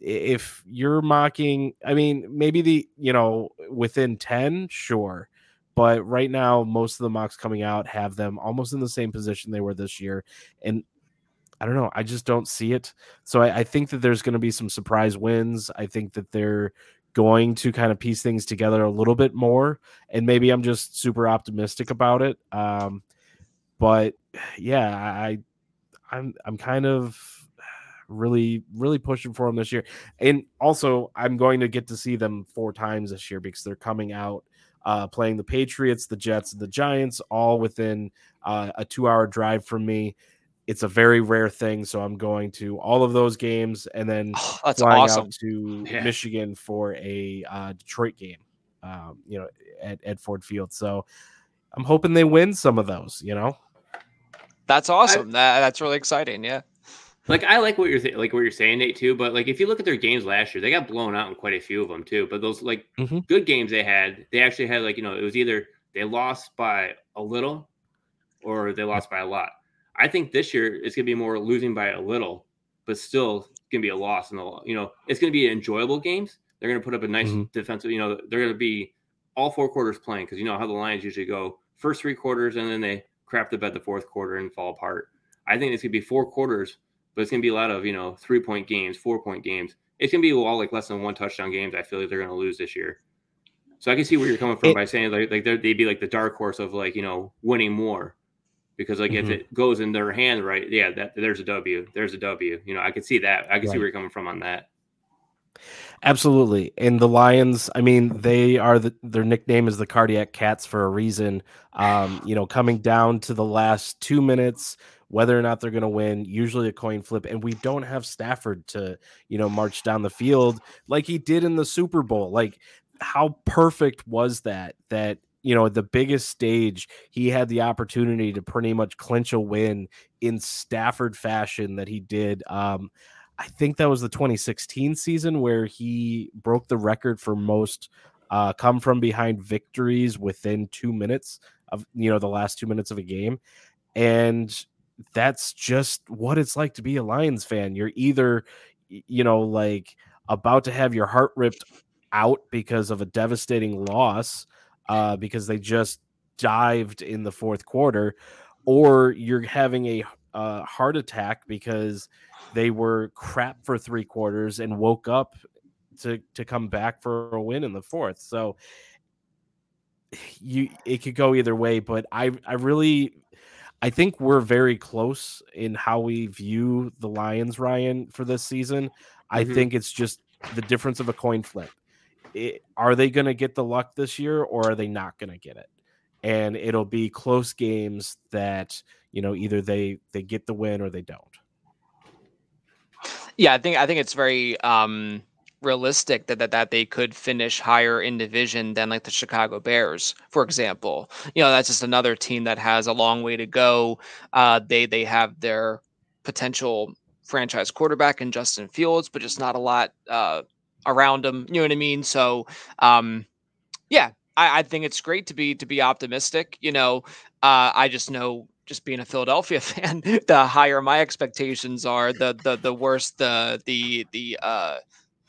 if you're mocking, I mean, maybe the you know within ten, sure, but right now most of the mocks coming out have them almost in the same position they were this year, and I don't know. I just don't see it. So I, I think that there's going to be some surprise wins. I think that they're going to kind of piece things together a little bit more, and maybe I'm just super optimistic about it. Um, but yeah, I I'm I'm kind of really really pushing for them this year, and also I'm going to get to see them four times this year because they're coming out. Uh, playing the Patriots, the Jets, and the Giants, all within uh, a two-hour drive from me it's a very rare thing. So I'm going to all of those games and then Oh, that's flying awesome. out to Yeah. Michigan for a uh, Detroit game, um, you know, at, at Ford Field. So I'm hoping they win some of those, you know. That's awesome. that, that's really exciting. Yeah. Like I like what you're th- like what you're saying, Nate, too. But like if you look at their games last year, they got blown out in quite a few of them too. But those like Mhm. good games they had, they actually had like you know it was either they lost by a little or they lost by a lot. I think this year it's gonna be more losing by a little, but still gonna be a loss. And you know it's gonna be enjoyable games. They're gonna put up a nice Mhm. defensive. You know they're gonna be all four quarters playing because you know how the Lions usually go first three quarters and then they crap the bed the fourth quarter and fall apart. I think it's gonna be four quarters but it's gonna be a lot of you know three point games, four point games. It's gonna be all like less than one touchdown games. I feel like they're gonna lose this year. So I can see where you're coming from It- by saying like like they'd be like the dark horse of like you know winning more, because like Mhm. if it goes in their hand right, yeah, that there's a W, there's a W. You know, I can see that. I can see where you're coming from on that. Absolutely. And the Lions, I mean, they are the their nickname is the cardiac cats for a reason. Um, you know, coming down to the last two minutes, whether or not they're gonna win, usually a coin flip, and we don't have Stafford to, you know, march down the field like he did in the Super Bowl. Like, how perfect was that? That you know, the biggest stage, he had the opportunity to pretty much clinch a win in Stafford fashion that he did. Um, I think that was the 2016 season where he broke the record for most uh, come from behind victories within two minutes of you know the last two minutes of a game, and that's just what it's like to be a Lions fan. You're either you know like about to have your heart ripped out because of a devastating loss uh, because they just dived in the fourth quarter, or you're having a uh, heart attack because they were crap for three quarters and woke up to to come back for a win in the fourth. So you it could go either way, but I I really I think we're very close in how we view the Lions, Ryan, for this season. I Mhm. think it's just the difference of a coin flip. It, are they going to get the luck this year or are they not going to get it? And it'll be close games that, you know, either they they get the win or they don't. Yeah, I think I think it's very um realistic that, that that they could finish higher in division than like the Chicago Bears, for example. You know, that's just another team that has a long way to go. Uh they they have their potential franchise quarterback in Justin Fields, but just not a lot uh around him. You know what I mean? So um yeah, I, I think it's great to be to be optimistic. You know, uh I just know just being a Philadelphia fan, the higher my expectations are, the the the worse the the the uh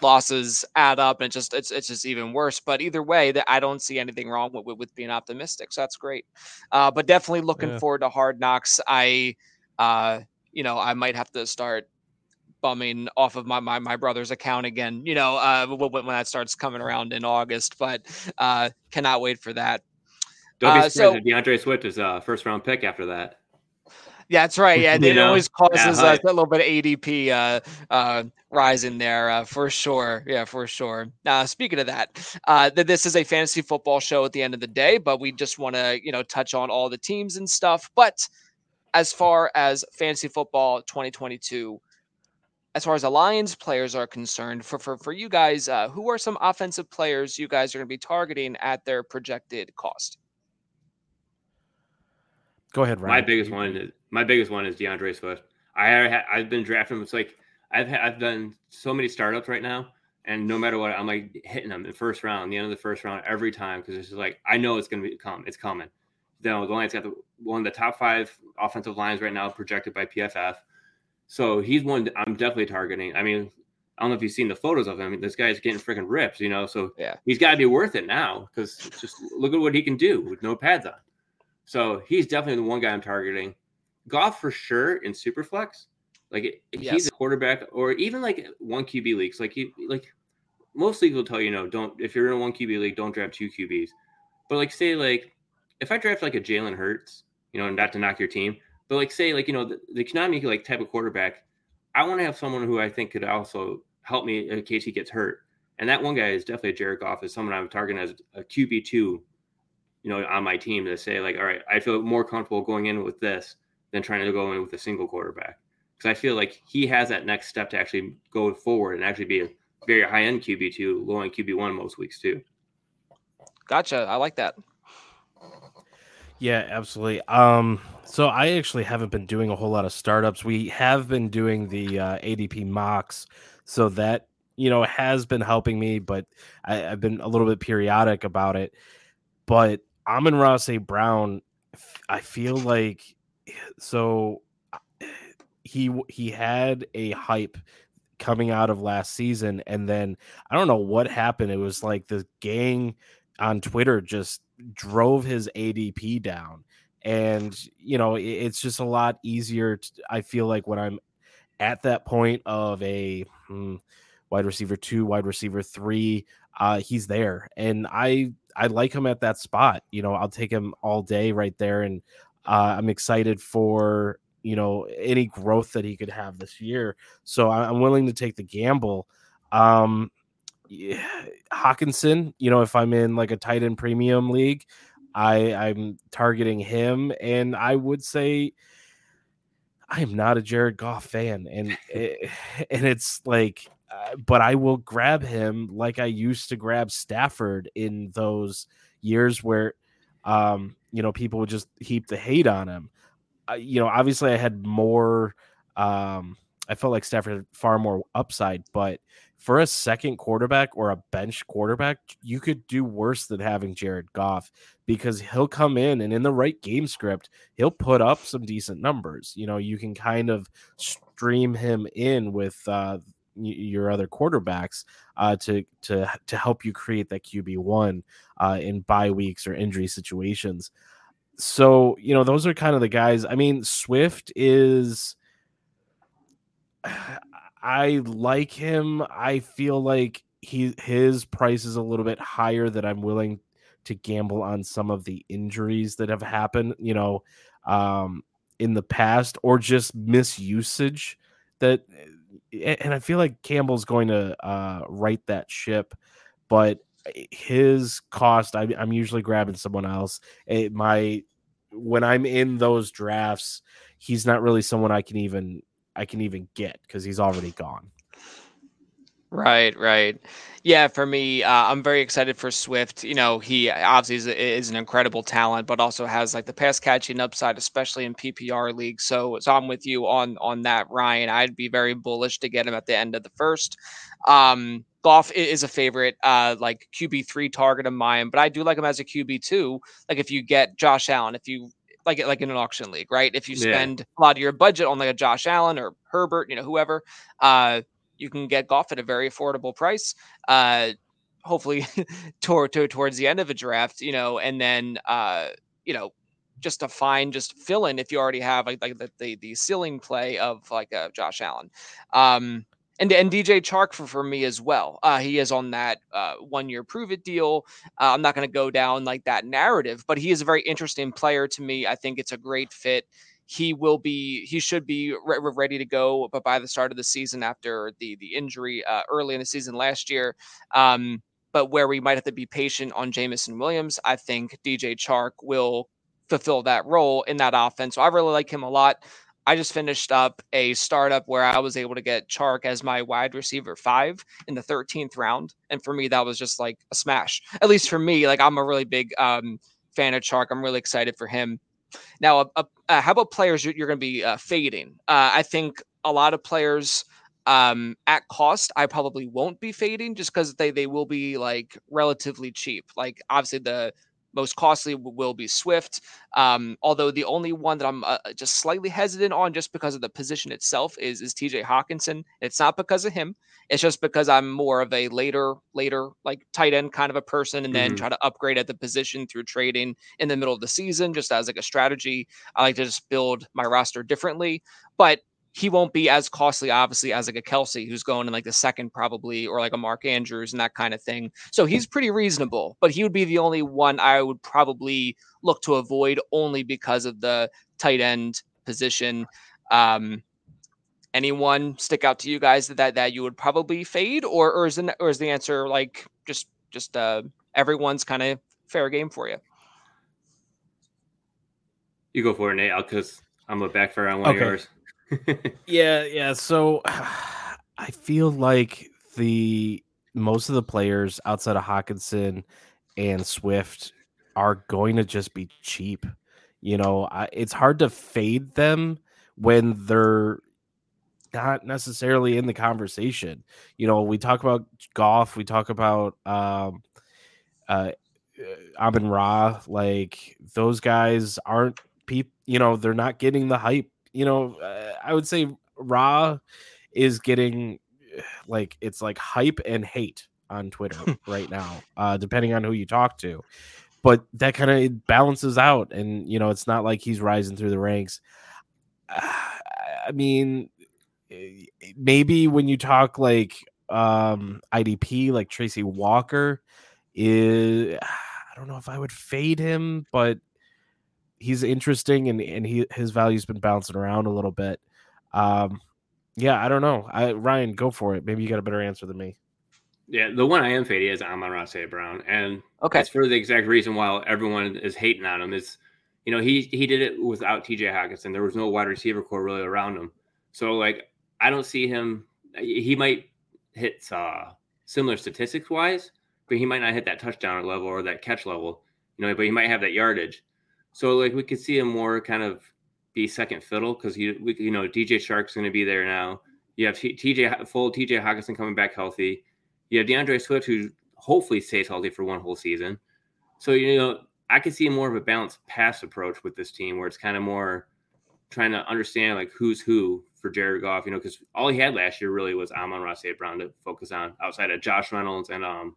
losses add up and it just it's it's just even worse. But either way, that I don't see anything wrong with, with, with being optimistic. So that's great. Uh but definitely looking Yeah. forward to hard knocks. I uh you know, I might have to start bumming off of my, my my brother's account again, you know, uh when, when that starts coming around in August. But uh cannot wait for that. Don't be Uh, surprised so- if D'Andre Swift is a first round pick after that. Yeah, that's right. Yeah, it know, always causes uh, a little bit of ADP uh, uh, rise in there uh, for sure. Yeah, for sure. Uh, speaking of that, uh, th- this is a fantasy football show at the end of the day, but we just want to you know touch on all the teams and stuff. But as far as fantasy football 2022, as far as the Lions players are concerned, for for for you guys, uh, who are some offensive players you guys are going to be targeting at their projected cost? Go ahead, Ryan. My biggest one is my biggest one is D'Andre Swift. I ha- I've been drafting. It's like I've I've done so many startups right now And no matter what, I'm like hitting them in the first round, the end of the first round every time because it's just like I know it's going to be come, it's coming. You know, the Lions got the, one of the top five offensive lines right now projected by PFF. So he's one I'm definitely targeting. I mean, I don't know if you've seen the photos of him. This guy's getting freaking ripped, you know. So yeah, he's got to be worth it now because just look at what he can do with no pads on. So he's definitely the one guy I'm targeting. Goff for sure in Superflex. Like yes. he's a quarterback or even like one QB leagues, like you like most leagues will tell you no, don't if you're in a one QB league, don't draft two QBs. But like say like if I draft like a Jalen Hurts, you know, not to knock your team, but like say like you know the, the Konami like type of quarterback, I want to have someone who I think could also help me in case he gets hurt. And that one guy is definitely Jared Goff, is someone I'm targeting as a QB two, you know, on my team to say like, all right, I feel more comfortable going in with this than trying to go in with a single quarterback because I feel like he has that next step to actually go forward and actually be a very high end QB two, low end QB one most weeks too. Gotcha. I like that. Yeah, absolutely. Um, so I actually haven't been doing a whole lot of startups. We have been doing the uh, ADP mocks, so that you know has been helping me, but I, have been a little bit periodic about it. But Amon-Ra St. Brown, I feel like so he he had a hype coming out of last season and then I don't know what happened it was like the gang on Twitter just drove his ADP down and you know it's just a lot easier to, I feel like when I'm at that point of a hmm, wide receiver 2 wide receiver 3 uh he's there and I I like him at that spot you know I'll take him all day right there and uh, I'm excited for you know any growth that he could have this year. So I'm willing to take the gamble. Um, yeah, Hockenson, you know, if I'm in like a tight end premium league, I I'm targeting him, and I would say I am not a Jared Goff fan, and it, and it's like, uh, but I will grab him like I used to grab Stafford in those years where, um, you know, people would just heap the hate on him you know, obviously I had more. Um, I felt like Stafford had far more upside, but for a second quarterback or a bench quarterback, you could do worse than having Jared Goff because he'll come in and in the right game script, he'll put up some decent numbers. You know, you can kind of stream him in with uh, your other quarterbacks uh, to to to help you create that QB one uh, in bye weeks or injury situations so you know those are kind of the guys i mean swift is i like him. I feel like he his price is a little bit higher that i'm willing to gamble on some of the injuries that have happened you know um in the past or just misusage that and i feel like campbell's going to uh that ship but his cost I, am usually grabbing someone else. It, my when i'm in those drafts he's not really someone i can even i can even get because he's already gone Right, right. Yeah, for me, uh, I'm very excited for Swift. You know, he obviously is, is, an incredible talent, but also has like the pass catching upside, especially in PPR leagues. So, so I'm with you on on that, Ryan. I'd be very bullish to get him at the end of the first. Um, Goff is a favorite, uh, like QB three target of mine, but I do like him as a QB two. Like if you get Josh Allen, if you like it like in an auction league, right? If you spend yeah. a lot of your budget on like a Josh Allen or Herbert, you know, whoever, uh, you can get Goff at a very affordable price. Uh, hopefully, toward, to, towards the end of a draft, you know, and then uh, you know, just to find just fill in if you already have like, like the, the, the ceiling play of like a Josh Allen. Um, and and DJ Chark for, for me as well. Uh, he is on that uh, one year prove it deal. Uh, I'm not going to go down like that narrative, but he is a very interesting player to me. I think it's a great fit he will be he should be re- ready to go but by the start of the season after the the injury uh, early in the season last year um, but where we might have to be patient on Jameson Williams I think DJ Chark will fulfill that role in that offense so I really like him a lot I just finished up a startup where I was able to get Chark as my wide receiver five in the 13th round. And for me, that was just like a smash. At least for me, like I'm a really big um, fan of Chark. I'm really excited for him. Now, uh, uh, how about players you're, you're going to be uh, fading? Uh, I think a lot of players Um, at cost, I probably won't be fading just because they they will be like relatively cheap. Like obviously the most costly will be Swift. Um, although the only one that I'm uh, just slightly hesitant on, just because of the position itself, is is T.J. Hockenson. It's not because of him. It's just because I'm more of a later, later like tight end kind of a person, and then mm-hmm. try to upgrade at the position through trading in the middle of the season, just as like a strategy. I like to just build my roster differently. But he won't be as costly, obviously, as like a Kelce who's going in like the second, probably, or like a Mark Andrews and that kind of thing. So he's pretty reasonable, but he would be the only one I would probably look to avoid only because of the tight end position. Um, anyone stick out to you guys that that, that you would probably fade, or or is the or is the answer like just just uh, everyone's kind of fair game for you? You go for it, Nate, because I'm a backfire on one okay. of yours yeah, yeah. So I feel like the most of the players outside of Hockenson and Swift are going to just be cheap. You know, I, it's hard to fade them when they're not necessarily in the conversation. You know, we talk about Goff, we talk about um, uh, Amon Ra, like those guys aren't people. You know, they're not getting the hype you know, uh, I would say Ra is getting like it's like hype and hate on Twitter right now, uh, depending on who you talk to. But that kind of balances out, and you know, it's not like he's rising through the ranks. Uh, I mean, eh, maybe when you talk like um IDP, like Tracy Walker, is I don't know if I would fade him, but he's interesting and and he his value's been bouncing around a little bit. Um, yeah, I don't know. I Ryan, go for it. Maybe you got a better answer than me. Yeah, the one I am fading is Amon-Ra St. Brown, and okay, it's for the exact reason why everyone is hating on him. Is you know he he did it without T.J. Hockenson. There was no wide receiver core really around him, so like I don't see him. He might hit uh, similar statistics wise, but he might not hit that touchdown level or that catch level. You know, but he might have that yardage. So like we could see him more kind of be second fiddle because you we, you know DJ Chark's going to be there now. You have T- TJ full TJ Hockenson coming back healthy. You have D'Andre Swift who hopefully stays healthy for one whole season. So you know I could see more of a balanced pass approach with this team where it's kind of more trying to understand like who's who for Jared Goff. You know because all he had last year really was Amon-Ra St. Brown to focus on outside of Josh Reynolds and um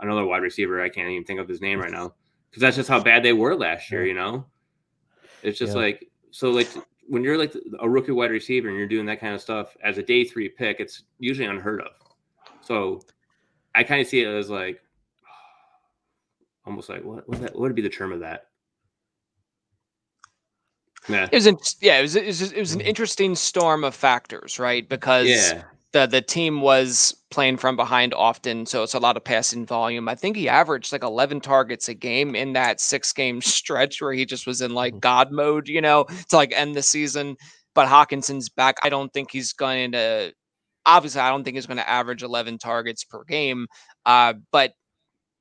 another wide receiver I can't even think of his name right now because that's just how bad they were last year. You know, it's just yeah. like so like when you're like a rookie wide receiver and you're doing that kind of stuff as a day three pick, it's usually unheard of. So I kind of see it as like almost like what what, what would be the term of that? Yeah. It was in, yeah, it was it was, it was an mm-hmm. interesting storm of factors, right? Because yeah the the team was playing from behind often, so it's a lot of passing volume. I think he averaged like 11 targets a game in that six game stretch where he just was in like mm-hmm. God mode, you know, to like end the season. But Hockenson's back. I don't think he's going to. Obviously, I don't think he's going to average 11 targets per game. Uh, but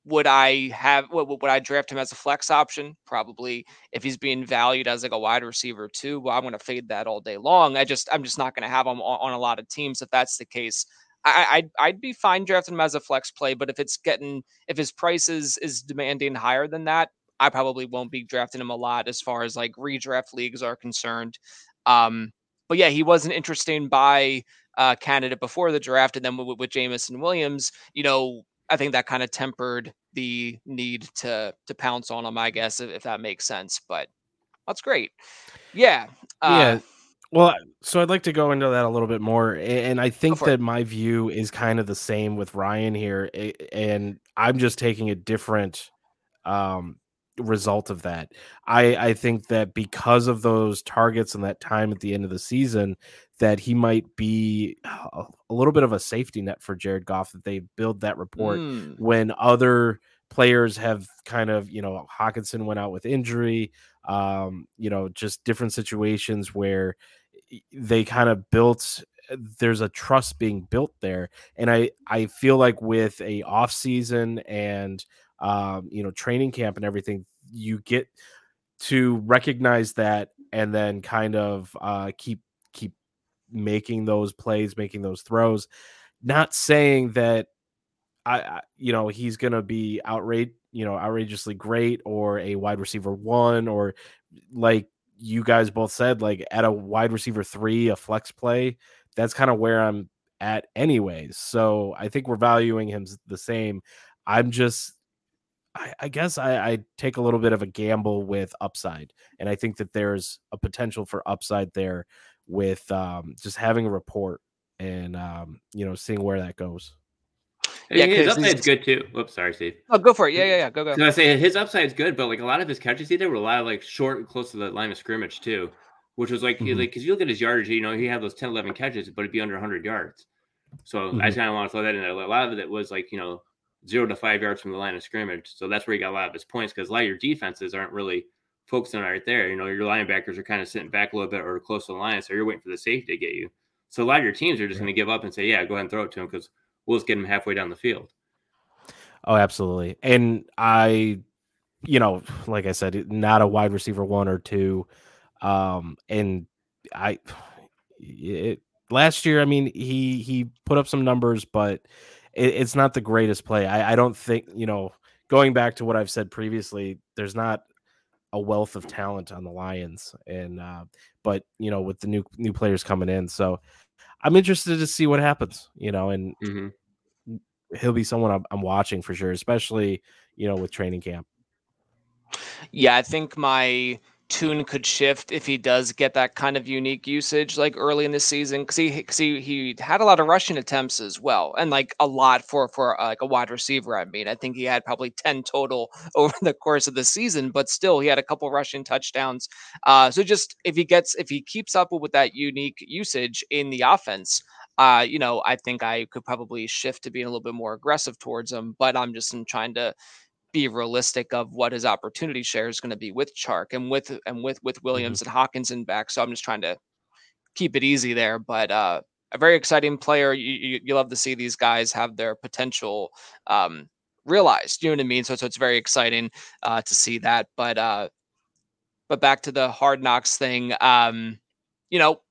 would I have would, would I draft him as a flex option? Probably. If he's being valued as like a wide receiver too, well, I'm going to fade that all day long. I just I'm just not going to have him on, on, a lot of teams if that's the case. I, I'd I'd be fine drafting him as a flex play, but if it's getting if his price is is demanding higher than that, I probably won't be drafting him a lot as far as like redraft leagues are concerned. Um, but yeah, he was an interesting buy uh, candidate before the draft, and then with, with Jameson Williams, you know, I think that kind of tempered the need to to pounce on him, I guess, if, if that makes sense. But that's great. Yeah. Uh, yeah. Well, so I'd like to go into that a little bit more, and I think that it. my view is kind of the same with Ryan here, and I'm just taking a different um, result of that. I I think that because of those targets and that time at the end of the season, that he might be a, a little bit of a safety net for Jared Goff. That they build that report mm. when other players have kind of you know Hockenson went out with injury, um, you know, just different situations where they kind of built there's a trust being built there and i i feel like with a off season and um, you know, training camp and everything, you get to recognize that and then kind of uh, keep making those plays, making those throws. Not saying that I, you know, he's going to be outrage, you know, outrageously great or a wide receiver one or like you guys both said, like at a wide receiver three, a flex play. That's kind of where I'm at, anyways. So I think we're valuing him the same. I'm just I, I guess I, I, take a little bit of a gamble with upside, and I think that there's a potential for upside there with um, just having a report and um, you know seeing where that goes. Yeah, his upside's good too. Whoops, sorry, Steve. Oh, go for it. Yeah, yeah, yeah. Go, go. I say his upside's good, but like a lot of his catches, he did were a lot of like short and close to the line of scrimmage too, which was like mm-hmm. like because you look at his yardage, you know, he had those 10, 11 catches, but it'd be under 100 yards. So mm-hmm. I just kind of want to throw that in there. A lot of it was like you know zero to five yards from the line of scrimmage. So that's where he got a lot of his points because a lot of your defenses aren't really focusing right there. You know, your linebackers are kind of sitting back a little bit or close to the line, so you're waiting for the safety to get you. So a lot of your teams are just going to give up and say, "Yeah, go ahead and throw it to him because we'll just get him halfway down the field." Oh, absolutely. And I, you know, like I said, not a wide receiver one or two. Um, and I, it, last year, I mean, he he put up some numbers, but it, it's not the greatest play. I, I don't think you know. Going back to what I've said previously, there's not a wealth of talent on the Lions, and uh, but you know with the new new players coming in, so I'm interested to see what happens. You know, and mm-hmm. he'll be someone I'm, I'm watching for sure, especially you know with training camp. Yeah, I think my tune could shift if he does get that kind of unique usage like early in the season because he, cause he he had a lot of rushing attempts as well and like a lot for for uh, like a wide receiver i mean i think he had probably 10 total over the course of the season but still he had a couple rushing touchdowns. Uh so just if he gets if he keeps up with that unique usage in the offense uh, you know, I think I could probably shift to being a little bit more aggressive towards him, but I'm just trying to be realistic of what his opportunity share is going to be with Chark and with and with with mm-hmm. Williams mm-hmm. and back. So I'm just trying to keep it easy there. But uh, a very exciting player. You, you, you love to see these guys have their potential um, realized. You know what I mean? So so it's very exciting uh, to see that. But uh, but back to the hard knocks thing. Um, you know,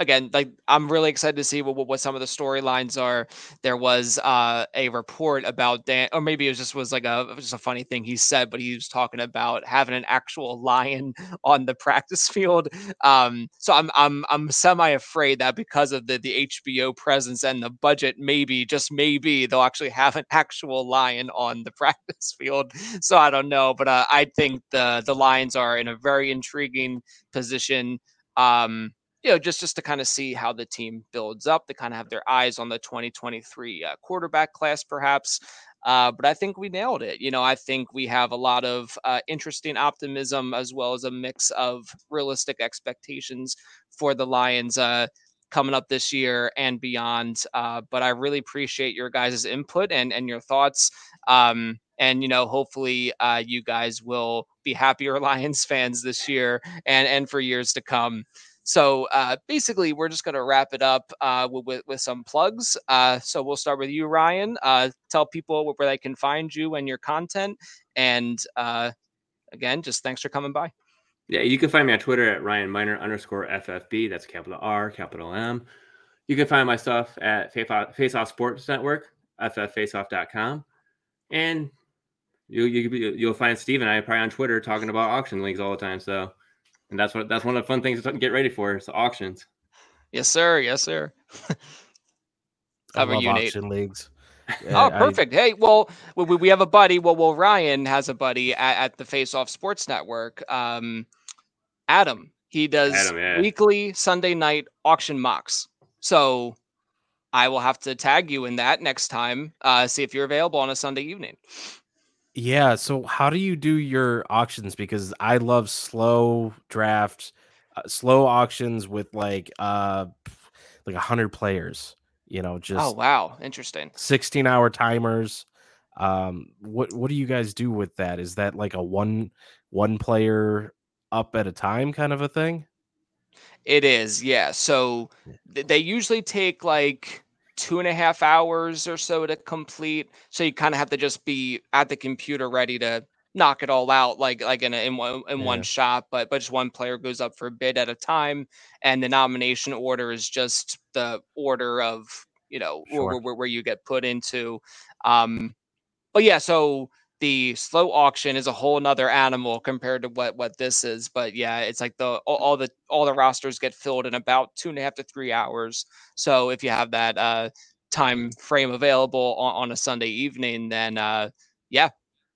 again, like I'm really excited to see what, what, some of the storylines are. There was uh, a report about Dan, or maybe it was just was like a just a funny thing he said, but he was talking about having an actual lion on the practice field. Um, so I'm I'm I'm semi afraid that because of the the HBO presence and the budget, maybe just maybe they'll actually have an actual lion on the practice field. So I don't know, but uh, I think the the Lions are in a very intriguing position. Um, you know, just just to kind of see how the team builds up, to kind of have their eyes on the 2023 uh, quarterback class, perhaps. Uh, but I think we nailed it. You know, I think we have a lot of uh, interesting optimism as well as a mix of realistic expectations for the Lions uh, coming up this year and beyond. Uh, but I really appreciate your guys' input and and your thoughts. Um, and you know, hopefully, uh, you guys will be happier Lions fans this year and and for years to come. So uh, basically, we're just going to wrap it up uh, with, with, some plugs. Uh, so we'll start with you, Ryan. Uh, tell people where they can find you and your content. And uh, again, just thanks for coming by. Yeah, you can find me on Twitter at Ryan Miner underscore FFB. That's capital R, capital M. You can find my stuff at Face Off Sports Network, fffaceoff.com. And you, you, you'll find Steve and I probably on Twitter talking about auction leagues all the time. So and that's what that's one of the fun things to get ready for is auctions. Yes, sir. Yes, sir. How about you, Nate? Auction leagues. oh, perfect. I, hey, well, we, we have a buddy. Well, well, Ryan has a buddy at, at the Face Off Sports Network. Um, Adam. He does Adam, yeah. weekly Sunday night auction mocks. So I will have to tag you in that next time. Uh, see if you're available on a Sunday evening. Yeah. So how do you do your auctions? Because I love slow drafts, uh, slow auctions with like uh like a hundred players. You know, oh, just oh wow, interesting. Sixteen hour timers. Um, what what do you guys do with that? Is that like a one one player up at a time kind of a thing? It is, yeah. So th- they usually take like two and a half hours or so to complete. So you kind of have to just be at the computer ready to knock it all out like like in a, in one in Yeah. one shot, but but just one player goes up for a bid at a time, and the nomination order is just the order of you know where, where, where you get put into. Um, but yeah, so the slow auction is a whole nother animal compared to what what this is. But yeah, it's like the all, all the all the rosters get filled in about two and a half to three hours. So if you have that uh, time frame available on, on a Sunday evening, then uh, yeah,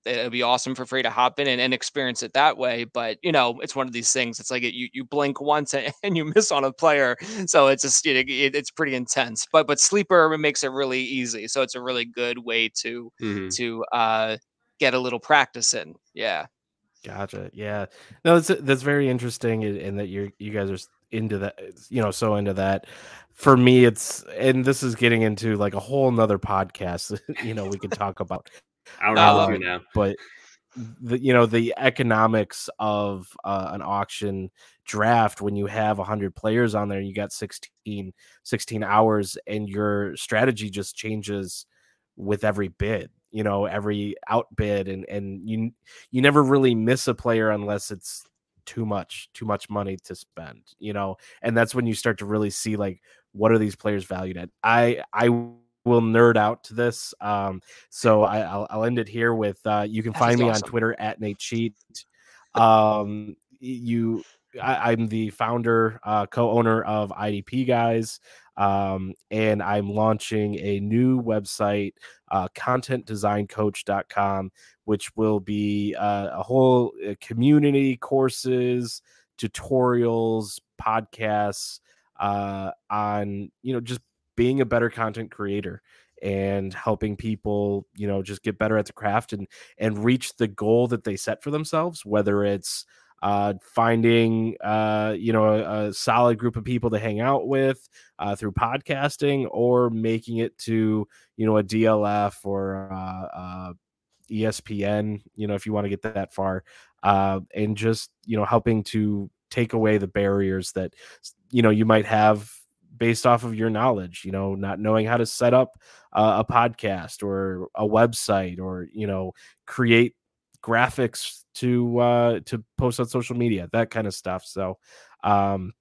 it'd be awesome for free to hop in and, and experience it that way. But you know, it's one of these things. It's like it, you you blink once and, and you miss on a player, so it's just you know, it, it's pretty intense. But but sleeper makes it really easy, so it's a really good way to Mhm. to uh, get a little practice in. Yeah. Gotcha. Yeah. No, that's that's very interesting, and, and that you you guys are into that. You know, so into that. For me, it's and this is getting into like a whole nother podcast. you know, we could talk about, I don't I know love what it. to now. but the you know the economics of uh, an auction draft when you have 100 players on there you got 16 16 hours and your strategy just changes with every bid you know every outbid and and you you never really miss a player unless it's too much too much money to spend you know and that's when you start to really see like what are these players valued at i i will nerd out to this um so I, I'll, I'll end it here with uh, you can find me awesome. on Twitter at Nate Cheat. Um, you, I, I'm the founder, uh, co-owner of IDP Guys, um, and I'm launching a new website, uh, contentdesigncoach.com, which will be uh, a whole uh, community courses, tutorials, podcasts uh, on you know just being a better content creator and helping people you know just get better at the craft and and reach the goal that they set for themselves whether it's uh finding uh you know a, a solid group of people to hang out with uh through podcasting or making it to you know a dlf or uh, espn you know if you want to get that far uh and just you know helping to take away the barriers that you know you might have based off of your knowledge you know not knowing how to set up uh, a podcast or a website or you know create graphics to uh to post on social media that kind of stuff so um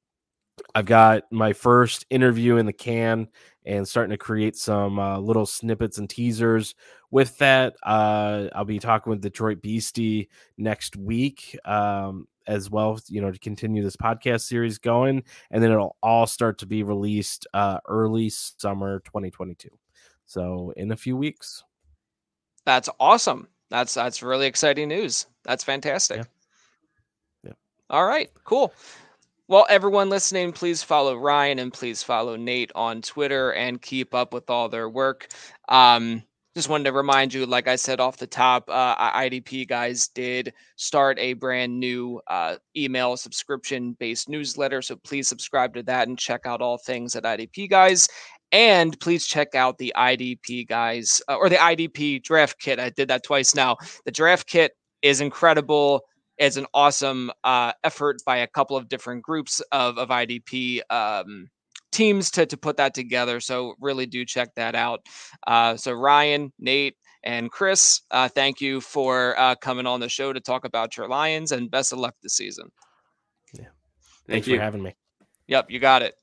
i've got my first interview in the can and starting to create some uh, little snippets and teasers with that uh i'll be talking with detroit beastie next week um as well you know to continue this podcast series going and then it'll all start to be released uh early summer 2022 so in a few weeks That's awesome. That's that's really exciting news. That's fantastic. Yeah. Yeah. All right, cool. Well, everyone listening, please follow Ryan and please follow Nate on Twitter and keep up with all their work. Um, just wanted to remind you, like I said off the top, uh, IDP guys did start a brand new uh, email subscription based newsletter. So please subscribe to that and check out all things at IDP guys. And please check out the IDP guys uh, or the IDP draft kit. I did that twice now. The draft kit is incredible. It's an awesome uh, effort by a couple of different groups of, of IDP um, teams to, to put that together. So really do check that out. Uh, so Ryan, Nate, and Chris, uh, thank you for uh, coming on the show to talk about your Lions and best of luck this season. Yeah. Thank thanks you. for having me Yep, you got it.